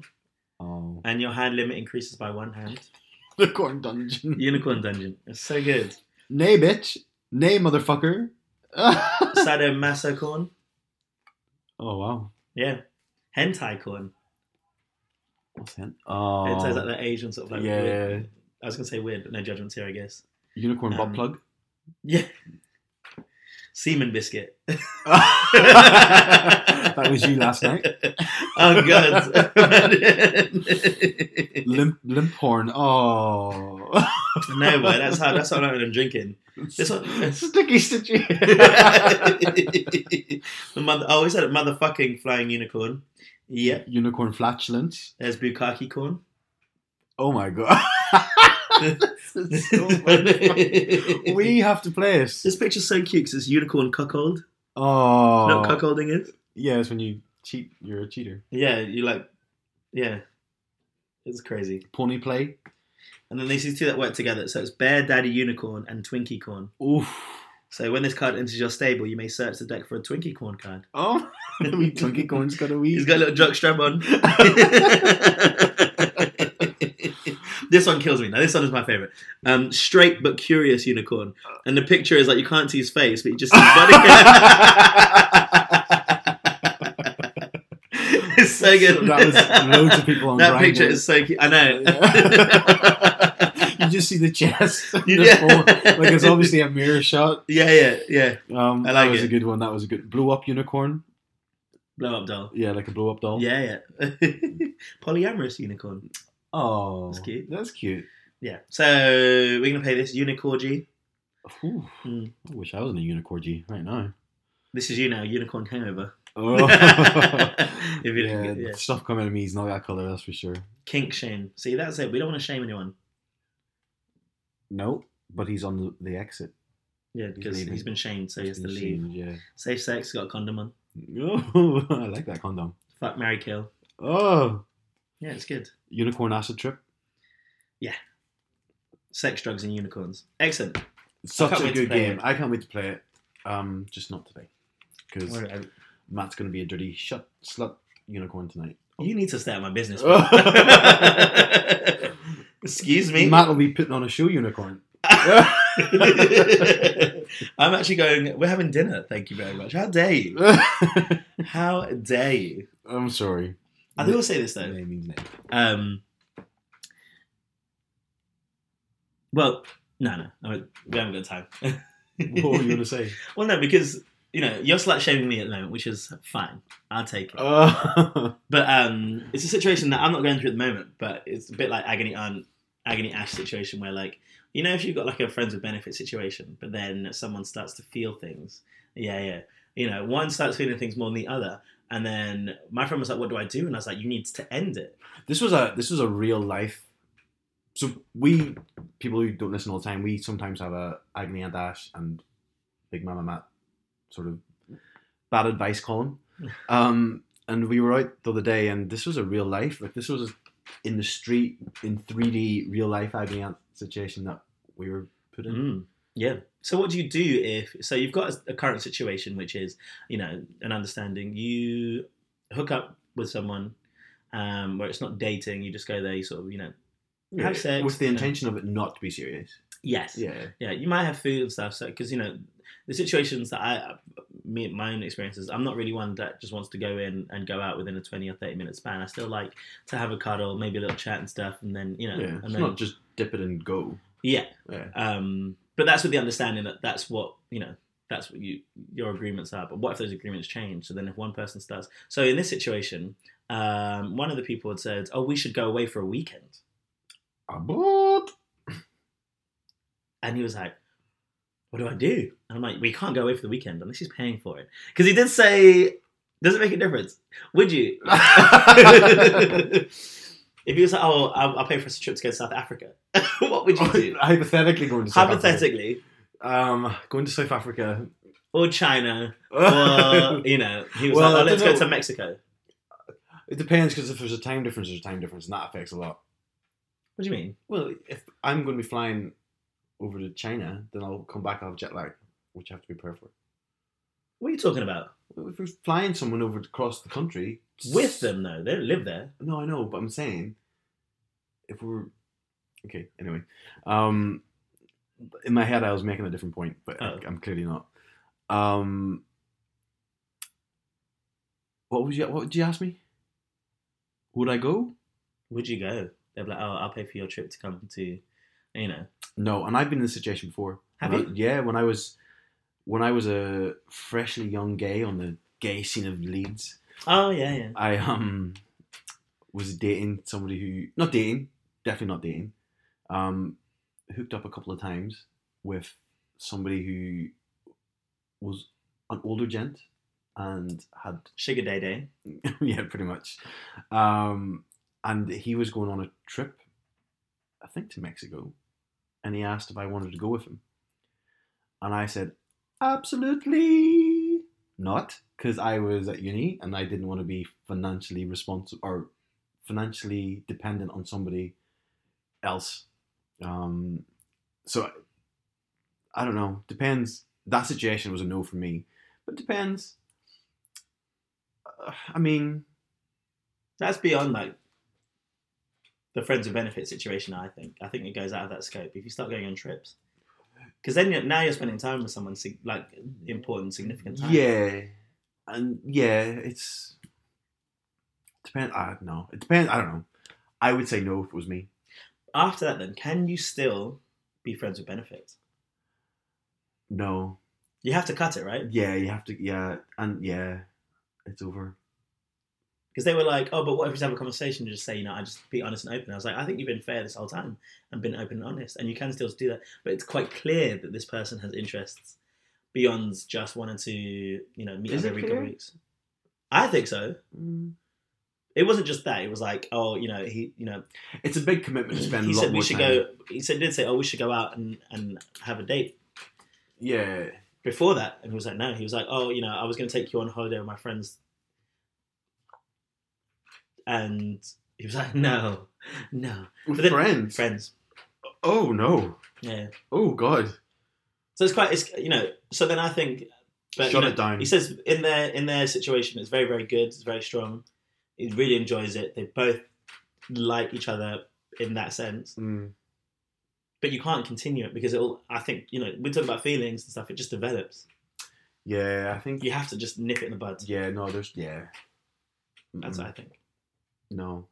[SPEAKER 1] Oh,
[SPEAKER 2] and your hand limit increases by one hand.
[SPEAKER 1] unicorn dungeon.
[SPEAKER 2] Unicorn dungeon. It's so good.
[SPEAKER 1] Nay, bitch. Nay, motherfucker. oh
[SPEAKER 2] Sadomaso corn.
[SPEAKER 1] Oh, wow.
[SPEAKER 2] Yeah. Hentai corn.
[SPEAKER 1] What's that? Oh,
[SPEAKER 2] Hentai's like the Asian sort of like
[SPEAKER 1] yeah.
[SPEAKER 2] weird. I was gonna say weird, but no judgments here, I guess.
[SPEAKER 1] Unicorn butt
[SPEAKER 2] Um,
[SPEAKER 1] plug.
[SPEAKER 2] Yeah. Semen biscuit.
[SPEAKER 1] that was you last night.
[SPEAKER 2] oh god.
[SPEAKER 1] Limp, limp horn. Oh.
[SPEAKER 2] no, boy, that's how that's how I'm drinking. This one
[SPEAKER 1] Sticky stitchy.
[SPEAKER 2] the mother I always said it, motherfucking flying unicorn. Yeah.
[SPEAKER 1] Unicorn flatulence.
[SPEAKER 2] There's bukkake corn.
[SPEAKER 1] Oh my god. This is so much. We have to play it.
[SPEAKER 2] This picture's so cute because it's unicorn cuckold.
[SPEAKER 1] Oh.
[SPEAKER 2] You know what cuckolding is?
[SPEAKER 1] Yeah, it's when you cheat. You're a cheater.
[SPEAKER 2] Yeah, you like, yeah. It's crazy.
[SPEAKER 1] Pony play.
[SPEAKER 2] And then these two that work together. So it's Bear Daddy Unicorn and Twinkie Corn.
[SPEAKER 1] Oof.
[SPEAKER 2] So when this card enters your stable, you may search the deck for a Twinkie Corn card.
[SPEAKER 1] Oh. wee Twinkie corn's got a wee.
[SPEAKER 2] He's got a little jockstrap on. this one kills me. Now this one is my favorite. Um, straight but curious unicorn, and the picture is like you can't see his face, but you just see his body. it's so good.
[SPEAKER 1] That was loads of people on
[SPEAKER 2] That
[SPEAKER 1] Grindr.
[SPEAKER 2] picture is so cute. I know.
[SPEAKER 1] you just see the chest.
[SPEAKER 2] You-
[SPEAKER 1] Like it's obviously a mirror shot.
[SPEAKER 2] yeah, yeah, yeah.
[SPEAKER 1] Um,
[SPEAKER 2] I like
[SPEAKER 1] that was
[SPEAKER 2] it.
[SPEAKER 1] a good one. That was a good blow up unicorn.
[SPEAKER 2] Blow up doll.
[SPEAKER 1] Yeah, like a blow up doll.
[SPEAKER 2] Yeah, yeah. Polyamorous unicorn.
[SPEAKER 1] Oh,
[SPEAKER 2] That's cute.
[SPEAKER 1] That's cute.
[SPEAKER 2] Yeah. So we're gonna play this unicorn.
[SPEAKER 1] Ooh,
[SPEAKER 2] Hmm.
[SPEAKER 1] I wish I was in a unicorn G right now.
[SPEAKER 2] This is you now, unicorn hangover.
[SPEAKER 1] Oh.
[SPEAKER 2] If you
[SPEAKER 1] yeah,
[SPEAKER 2] get- yeah.
[SPEAKER 1] stuff coming of me is not that color. That's for sure.
[SPEAKER 2] Kink shame. See, that's it. We don't want to shame anyone.
[SPEAKER 1] No, but he's on the, the exit.
[SPEAKER 2] Yeah, because
[SPEAKER 1] leaving.
[SPEAKER 2] he's been shamed, so he has to leave.
[SPEAKER 1] shamed, Yeah.
[SPEAKER 2] Safe sex, got a condom on.
[SPEAKER 1] Oh, I like that condom.
[SPEAKER 2] Fuck, marry, kill.
[SPEAKER 1] Oh,
[SPEAKER 2] Yeah, it's good.
[SPEAKER 1] unicorn acid trip. Yeah.
[SPEAKER 2] Sex, drugs, and unicorns. Excellent.
[SPEAKER 1] Such a good game.
[SPEAKER 2] it.
[SPEAKER 1] I can't wait to play it. Um, just not today, because Matt's going to be a dirty shut slut unicorn tonight.
[SPEAKER 2] You need to stay out my business.
[SPEAKER 1] Oh.
[SPEAKER 2] Excuse me.
[SPEAKER 1] Matt will be putting on a show unicorn.
[SPEAKER 2] I'm actually going. We're having dinner. Thank you very much. How dare you? How dare you?
[SPEAKER 1] I'm sorry.
[SPEAKER 2] I will say this though.
[SPEAKER 1] Means name.
[SPEAKER 2] Um. Well, no, no, no, we haven't got time.
[SPEAKER 1] What were you going to say?
[SPEAKER 2] well, no, because you know you're slut shaming me at the moment, which is fine. I'll take it.
[SPEAKER 1] Uh,
[SPEAKER 2] But um, it's a situation that I'm not going through at the moment. But it's a bit like agony aunt, agony ash situation where like you know if you've got like a friends with benefit situation, but then someone starts to feel things. Yeah, yeah. You know, one starts feeling things more than the other, and then my friend was like, "What do I do?" And I was like, "You need to end it."
[SPEAKER 1] this was a this was a real life. So we people who don't listen all the time, we sometimes have a Agni and Dash and Big Mama Matt sort of bad advice column. Um, and we were out the other day, and this was a real life. Like this was in the street in 3D real life Agony Aunt situation that we were put in.
[SPEAKER 2] Mm, yeah. So what do you do if so you've got a, a current situation which is you know an understanding you hook up with someone um, where it's not dating you just go there you sort of you know Have sex,
[SPEAKER 1] with the
[SPEAKER 2] you know.
[SPEAKER 1] intention of it not to be serious.
[SPEAKER 2] yes
[SPEAKER 1] Yeah,
[SPEAKER 2] yeah you might have food and stuff so because you know the situations that I me my own experiences I'm not really one that just wants to go in and go out within a 20 or 30 minute span I still like to have a cuddle maybe a little chat and stuff and then you know
[SPEAKER 1] yeah.
[SPEAKER 2] and
[SPEAKER 1] It's
[SPEAKER 2] then
[SPEAKER 1] not just dip it and go.
[SPEAKER 2] yeah
[SPEAKER 1] Yeah.
[SPEAKER 2] Um, but that's with the understanding that that's what you know. That's what you your agreements are. But what if those agreements change? So then, if one person starts, so in this situation, um, one of the people had said, "Oh, we should go away for a weekend,"
[SPEAKER 1] Abort.
[SPEAKER 2] and he was like, "What do I do?" And I'm like, "We can't go away for the weekend unless he's paying for it." Because he did say, "Does it make a difference? Would you?" if he was like, "Oh, I'll, I'll pay for a trip to go to South Africa," what would you do?
[SPEAKER 1] Hypothetically going to South
[SPEAKER 2] Hypothetically,
[SPEAKER 1] Africa. Um, going to South Africa.
[SPEAKER 2] or China, or you know, he was
[SPEAKER 1] Well,
[SPEAKER 2] like, oh, "Let's go
[SPEAKER 1] know.
[SPEAKER 2] to Mexico."
[SPEAKER 1] it depends because if there's a time difference, there's a time difference, and that affects a lot.
[SPEAKER 2] What do you mean?
[SPEAKER 1] Well, if I'm going to be flying over to China, then I'll come back. I'll have jet lag, which I have to be prepared for.
[SPEAKER 2] What are you talking about?
[SPEAKER 1] If we're flying someone over across the country
[SPEAKER 2] With them though, they don't live there.
[SPEAKER 1] No, I know, but I'm saying if we're okay. Anyway, um, in my head, I was making a different point, but
[SPEAKER 2] Oh.
[SPEAKER 1] I, I'm clearly not. Um, what was you? What did you ask me? Would I go?
[SPEAKER 2] Would you go? They're like, "Oh, I'll pay for your trip to come to," you know.
[SPEAKER 1] No, and I've been in this situation before.
[SPEAKER 2] Have
[SPEAKER 1] When I-
[SPEAKER 2] you?
[SPEAKER 1] yeah, when I was when I was a freshly young gay on the gay scene of Leeds,
[SPEAKER 2] Oh yeah, yeah.
[SPEAKER 1] I um was dating somebody who not dating, definitely not dating. Um, hooked up a couple of times with somebody who was an older gent and had
[SPEAKER 2] Sugar day day.
[SPEAKER 1] yeah, pretty much. Um, and he was going on a trip, I think to Mexico, and he asked if I wanted to go with him, and I said absolutely not, because I was at uni and I didn't want to be financially responsible or financially dependent on somebody else. Um, so I don't know. Depends. That situation was a no for me, but depends. Uh, I mean,
[SPEAKER 2] That's beyond like the friends and benefit situation. I think. I think it goes out of that scope. If you start going on trips, because then you're, now you're spending time with someone like important, significant time.
[SPEAKER 1] yeah, and yeah, it's Depend. I don't know. It depends. I don't know. I would say no if it was me.
[SPEAKER 2] After that, then can you still be friends with benefits?
[SPEAKER 1] No.
[SPEAKER 2] You have to cut it, right?
[SPEAKER 1] Yeah, you have to. Yeah, and yeah, it's over.
[SPEAKER 2] Because they were like, "Oh, but what if we just have a conversation and just say, you know, I just be honest and open." I was like, "I think you've been fair this whole time and been open and honest, and you can still do that." But it's quite clear that this person has interests beyond just wanting to, you know, meet
[SPEAKER 1] Is
[SPEAKER 2] us every
[SPEAKER 1] clear?
[SPEAKER 2] couple weeks. I think so.
[SPEAKER 1] Mm.
[SPEAKER 2] It wasn't just that. It was like, oh, you know, he, you know,
[SPEAKER 1] It's a big commitment to spend
[SPEAKER 2] he
[SPEAKER 1] a lot
[SPEAKER 2] said we should
[SPEAKER 1] time.
[SPEAKER 2] go. He said did say, oh, we should go out and and have a date.
[SPEAKER 1] Yeah,
[SPEAKER 2] Before that, and he was like, no. He was like, oh, you know, I was going to take you on holiday with my friends, and he was like, no, no,
[SPEAKER 1] with
[SPEAKER 2] then-
[SPEAKER 1] friends.
[SPEAKER 2] friends.
[SPEAKER 1] Oh no.
[SPEAKER 2] Yeah.
[SPEAKER 1] Oh god.
[SPEAKER 2] So it's quite, it's you know. So then I think, but you
[SPEAKER 1] Shut
[SPEAKER 2] know,
[SPEAKER 1] it down.
[SPEAKER 2] He says in their in their situation, it's very very good. It's very strong. He really enjoys it. They both like each other in that sense.
[SPEAKER 1] Mm.
[SPEAKER 2] But you can't continue it because it'll. I think you know we talk about feelings and stuff. It just develops.
[SPEAKER 1] Yeah, I think.
[SPEAKER 2] You have to just nip it in the bud.
[SPEAKER 1] Yeah, no, there's yeah.
[SPEAKER 2] That's
[SPEAKER 1] Mm-mm.
[SPEAKER 2] what I think.
[SPEAKER 1] No.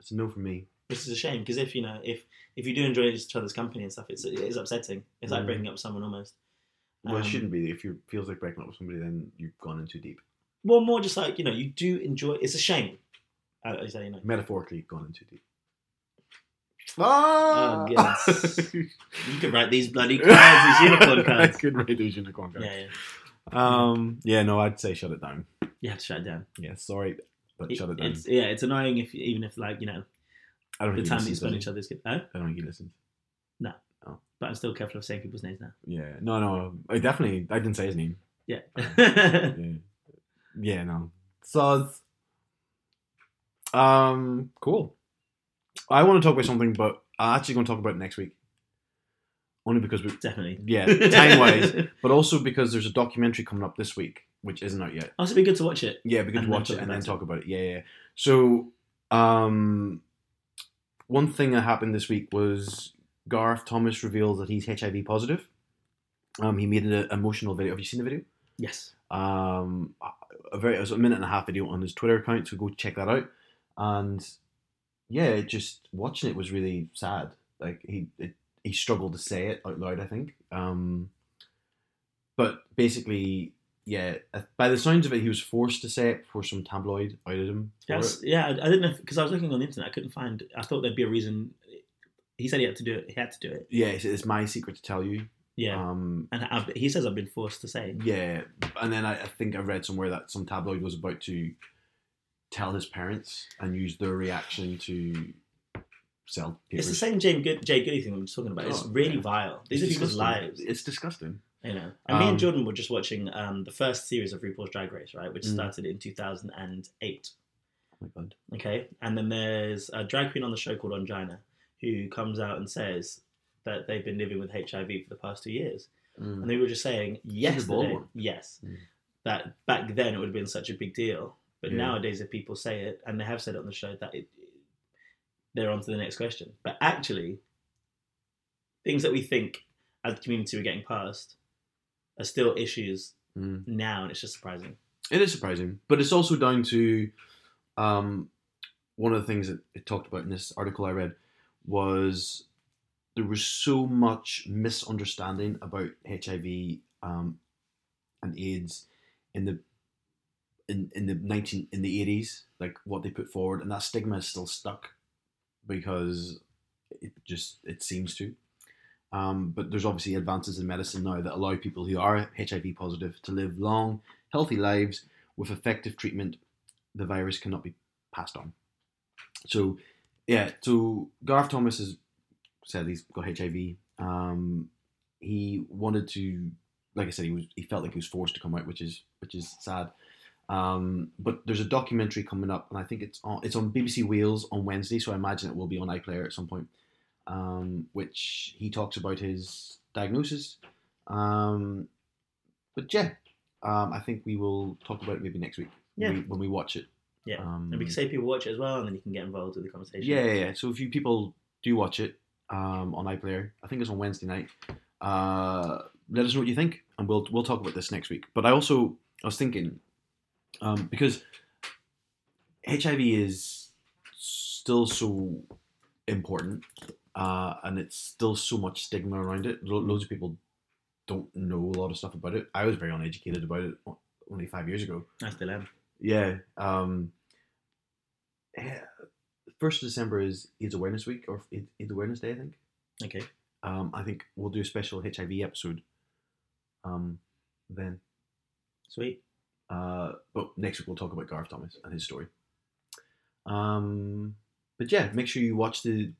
[SPEAKER 1] It's a no for me.
[SPEAKER 2] This is a shame because if you know if if you do enjoy each other's company and stuff, it's it is upsetting. It's like
[SPEAKER 1] Mm.
[SPEAKER 2] breaking up with someone almost.
[SPEAKER 1] Well,
[SPEAKER 2] Um,
[SPEAKER 1] it shouldn't be. If you feels like breaking up with somebody, then you've gone in too deep.
[SPEAKER 2] Well, more just like you know you do enjoy. It's a shame. I, I say you know.
[SPEAKER 1] Metaphorically, gone in too deep.
[SPEAKER 2] Oh,
[SPEAKER 1] Ah!
[SPEAKER 2] yes. You could write these bloody cards, these unicorn
[SPEAKER 1] I
[SPEAKER 2] cards.
[SPEAKER 1] could write those unicorn cards.
[SPEAKER 2] Yeah, yeah.
[SPEAKER 1] Um. Yeah. No, I'd say shut it down.
[SPEAKER 2] You have to shut it down.
[SPEAKER 1] Yeah. Sorry, but
[SPEAKER 2] it
[SPEAKER 1] down.
[SPEAKER 2] It's yeah, it's annoying if even if like you know
[SPEAKER 1] I don't
[SPEAKER 2] the
[SPEAKER 1] think
[SPEAKER 2] time that you spend each other's good. Oh,
[SPEAKER 1] I don't think he listens.
[SPEAKER 2] but I'm still careful of saying people's names now.
[SPEAKER 1] Yeah. No. No. I definitely. I didn't say his name.
[SPEAKER 2] Yeah.
[SPEAKER 1] Yeah. Yeah. No. So. Um. Cool. I want to talk about something, but I'm actually going to talk about it next week. Only because we,
[SPEAKER 2] Definitely.
[SPEAKER 1] yeah, time wise, but also because there's a documentary coming up this week, which isn't out yet.
[SPEAKER 2] Also, be good to watch it.
[SPEAKER 1] Yeah, could
[SPEAKER 2] And then
[SPEAKER 1] watch it and then talk about it. Yeah, yeah. So, um, one thing that happened this week was Gareth Thomas revealed that he's HIV positive. Um, he made an emotional video. Have you seen the video?
[SPEAKER 2] Yes.
[SPEAKER 1] Um, a very it was a minute and a half video on his Twitter account, so go check that out. And yeah, just watching it was really sad. Like he it, he struggled to say it out loud. I think. Um, but basically, yeah. By the sounds of it, he was forced to say it before some tabloid outed him.
[SPEAKER 2] Yes.
[SPEAKER 1] it.
[SPEAKER 2] Yeah. I, I didn't know because I was looking on the internet. I couldn't find. I thought there'd be a reason. He said he had to do it. He had to do it.
[SPEAKER 1] Yeah, it's, it's my secret to tell you.
[SPEAKER 2] Yeah.
[SPEAKER 1] Um,
[SPEAKER 2] and I've, he says I've been forced to say.
[SPEAKER 1] yeah, and then I, I think I read somewhere that some tabloid was about to tell his parents and use their reaction to sell papers.
[SPEAKER 2] It's the same Jay, Good, Jade Goody thing just talking about. It's
[SPEAKER 1] Oh,
[SPEAKER 2] really
[SPEAKER 1] yeah.
[SPEAKER 2] vile. These
[SPEAKER 1] It's
[SPEAKER 2] are people's lives.
[SPEAKER 1] It's disgusting.
[SPEAKER 2] You know, and me
[SPEAKER 1] Um,
[SPEAKER 2] and Jordan were just watching um, the first series of RuPaul's Drag Race, right, which
[SPEAKER 1] Mm.
[SPEAKER 2] started in 2008.
[SPEAKER 1] Oh my god.
[SPEAKER 2] Okay, and then there's a drag queen on the show called Ongina who comes out and says that they've been living with HIV for the past two years,
[SPEAKER 1] Mm.
[SPEAKER 2] and they were just saying yesterday, yes,
[SPEAKER 1] Mm.
[SPEAKER 2] that back then it would have been such a big deal, but
[SPEAKER 1] Yeah.
[SPEAKER 2] nowadays if people say it, and they have said it on the show, that it, they're on to the next question. But actually, things that we think as a community we're getting past are still issues
[SPEAKER 1] Mm.
[SPEAKER 2] now, and it's just surprising.
[SPEAKER 1] It is surprising, but it's also down to um, one of the things that it talked about in this article I read was there was so much misunderstanding about HIV um, and AIDS in the in, in the nineteen in the eighties, like what they put forward, and that stigma is still stuck because it just it seems to. Um, but there's obviously advances in medicine now that allow people who are HIV positive to live long, healthy lives with effective treatment. The virus cannot be passed on. So, yeah. So Gareth Thomas has said he's got HIV. Um, he wanted to, like I said, he was he felt like he was forced to come out, which is which is sad. Um, but there's a documentary coming up, and I think it's on it's on BBC Wales on Wednesday, so I imagine it will be on iPlayer at some point. Um, which he talks about his diagnosis. Um, but yeah, um, I think we will talk about it maybe next week
[SPEAKER 2] Yeah.
[SPEAKER 1] when, we, when we watch it.
[SPEAKER 2] Yeah.
[SPEAKER 1] Um,
[SPEAKER 2] And we can say people watch it as well, and then you can get involved with the conversation.
[SPEAKER 1] yeah, yeah, yeah. So if you people do watch it um, on iPlayer, I think it's on Wednesday night. Uh, let us know what you think, and we'll we'll talk about this next week. But I also I was thinking um, because HIV is still so important, uh, and it's still so much stigma around it. Lo- loads of people don't know a lot of stuff about it. I was very uneducated about it only five years ago.
[SPEAKER 2] I still am.
[SPEAKER 1] Yeah. Um, eh, First of December is AIDS Awareness Week or AIDS AIDS Awareness Day, I think.
[SPEAKER 2] Okay.
[SPEAKER 1] Um, I think we'll do a special HIV episode. Um, then,
[SPEAKER 2] Sweet.
[SPEAKER 1] uh, but next week we'll talk about Gareth Thomas and his story. Um, but yeah, make sure you watch the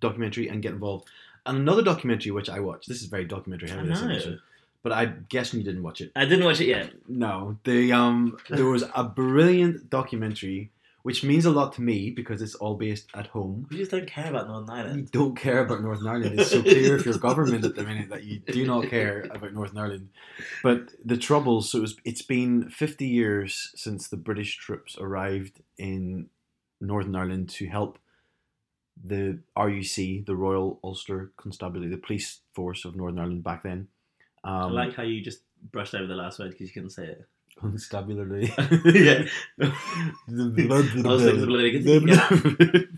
[SPEAKER 1] documentary and get involved. And another documentary which I watched. This is very documentary heavy. This but I guess you didn't watch it.
[SPEAKER 2] I didn't watch it yet.
[SPEAKER 1] No, the um, there was a brilliant documentary, which means a lot to me because it's all based at home.
[SPEAKER 2] We just don't care about Northern Ireland.
[SPEAKER 1] You don't care about Northern Ireland. It's so clear if you're government at the minute that you do not care about Northern Ireland. But the troubles, so it was, it's been 50 years since the British troops arrived in Northern Ireland to help the RUC, the Royal Ulster Constabulary, the police force of Northern Ireland back then.
[SPEAKER 2] I
[SPEAKER 1] Um,
[SPEAKER 2] like how you just brushed over the last word because you couldn't say it.
[SPEAKER 1] constabulary.
[SPEAKER 2] Yeah.
[SPEAKER 1] The
[SPEAKER 2] I was thinking the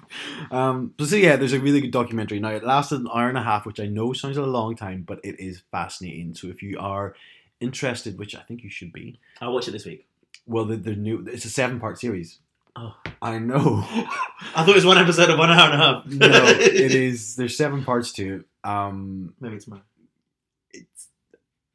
[SPEAKER 1] um, but so yeah, there's a really good documentary. Now it lasted an hour and a half, which I know sounds like a long time, but it is fascinating. So if you are interested, which I think you should be,
[SPEAKER 2] I'll watch it this week.
[SPEAKER 1] well, the, the new it's a seven part series.
[SPEAKER 2] Oh.
[SPEAKER 1] I know.
[SPEAKER 2] I thought it was one episode of one hour and a half.
[SPEAKER 1] no, it is. There's seven parts to it. Um,
[SPEAKER 2] Maybe tomorrow.
[SPEAKER 1] it's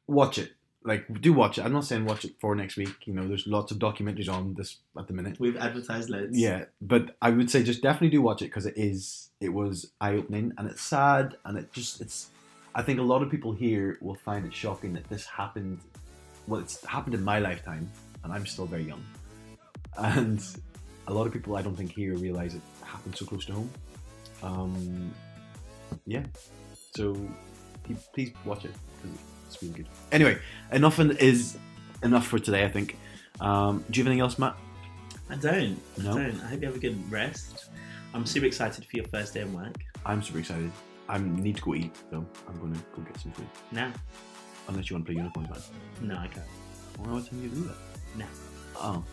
[SPEAKER 1] watch it. Like do watch it. I'm not saying watch it for next week. You know, there's lots of documentaries on this at the minute.
[SPEAKER 2] We've advertised loads.
[SPEAKER 1] Yeah, but I would say just definitely do watch it because it is it was eye opening and it's sad and it just it's. I think a lot of people here will find it shocking that this happened. Well, it's happened in my lifetime, and I'm still very young, and a lot of people I don't think here realize it happened so close to home. Um, yeah, so please, watch it because it's really good. Anyway, enough in- is enough for today. I think. Um, do you have anything else, Matt?
[SPEAKER 2] I don't.
[SPEAKER 1] No?
[SPEAKER 2] I don't. I hope you have a good rest. I'm super excited for your first day of work.
[SPEAKER 1] I'm super excited. I need to go eat, so I'm going to go get some food.
[SPEAKER 2] Now.
[SPEAKER 1] Unless you want to play unicorns, man.
[SPEAKER 2] No, I can't.
[SPEAKER 1] Well, what time you do that?
[SPEAKER 2] No.
[SPEAKER 1] Oh.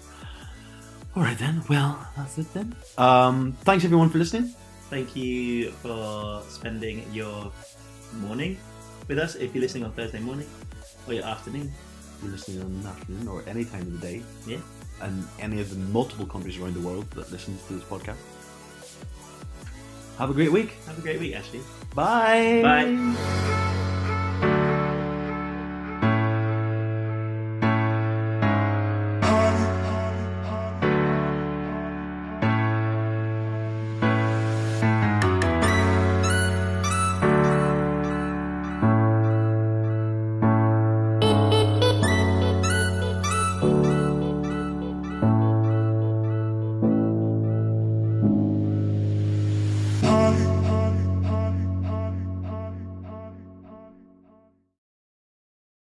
[SPEAKER 1] All right then. Well, that's it then. Um, thanks everyone for listening.
[SPEAKER 2] Thank you for spending your morning with us. If you're listening on Thursday morning or your afternoon,
[SPEAKER 1] you're listening on an afternoon or any time of the day.
[SPEAKER 2] Yeah.
[SPEAKER 1] And any of the multiple countries around the world that listens to this podcast. Have a great week.
[SPEAKER 2] have a great week, Ashley.
[SPEAKER 1] Bye.
[SPEAKER 2] Bye.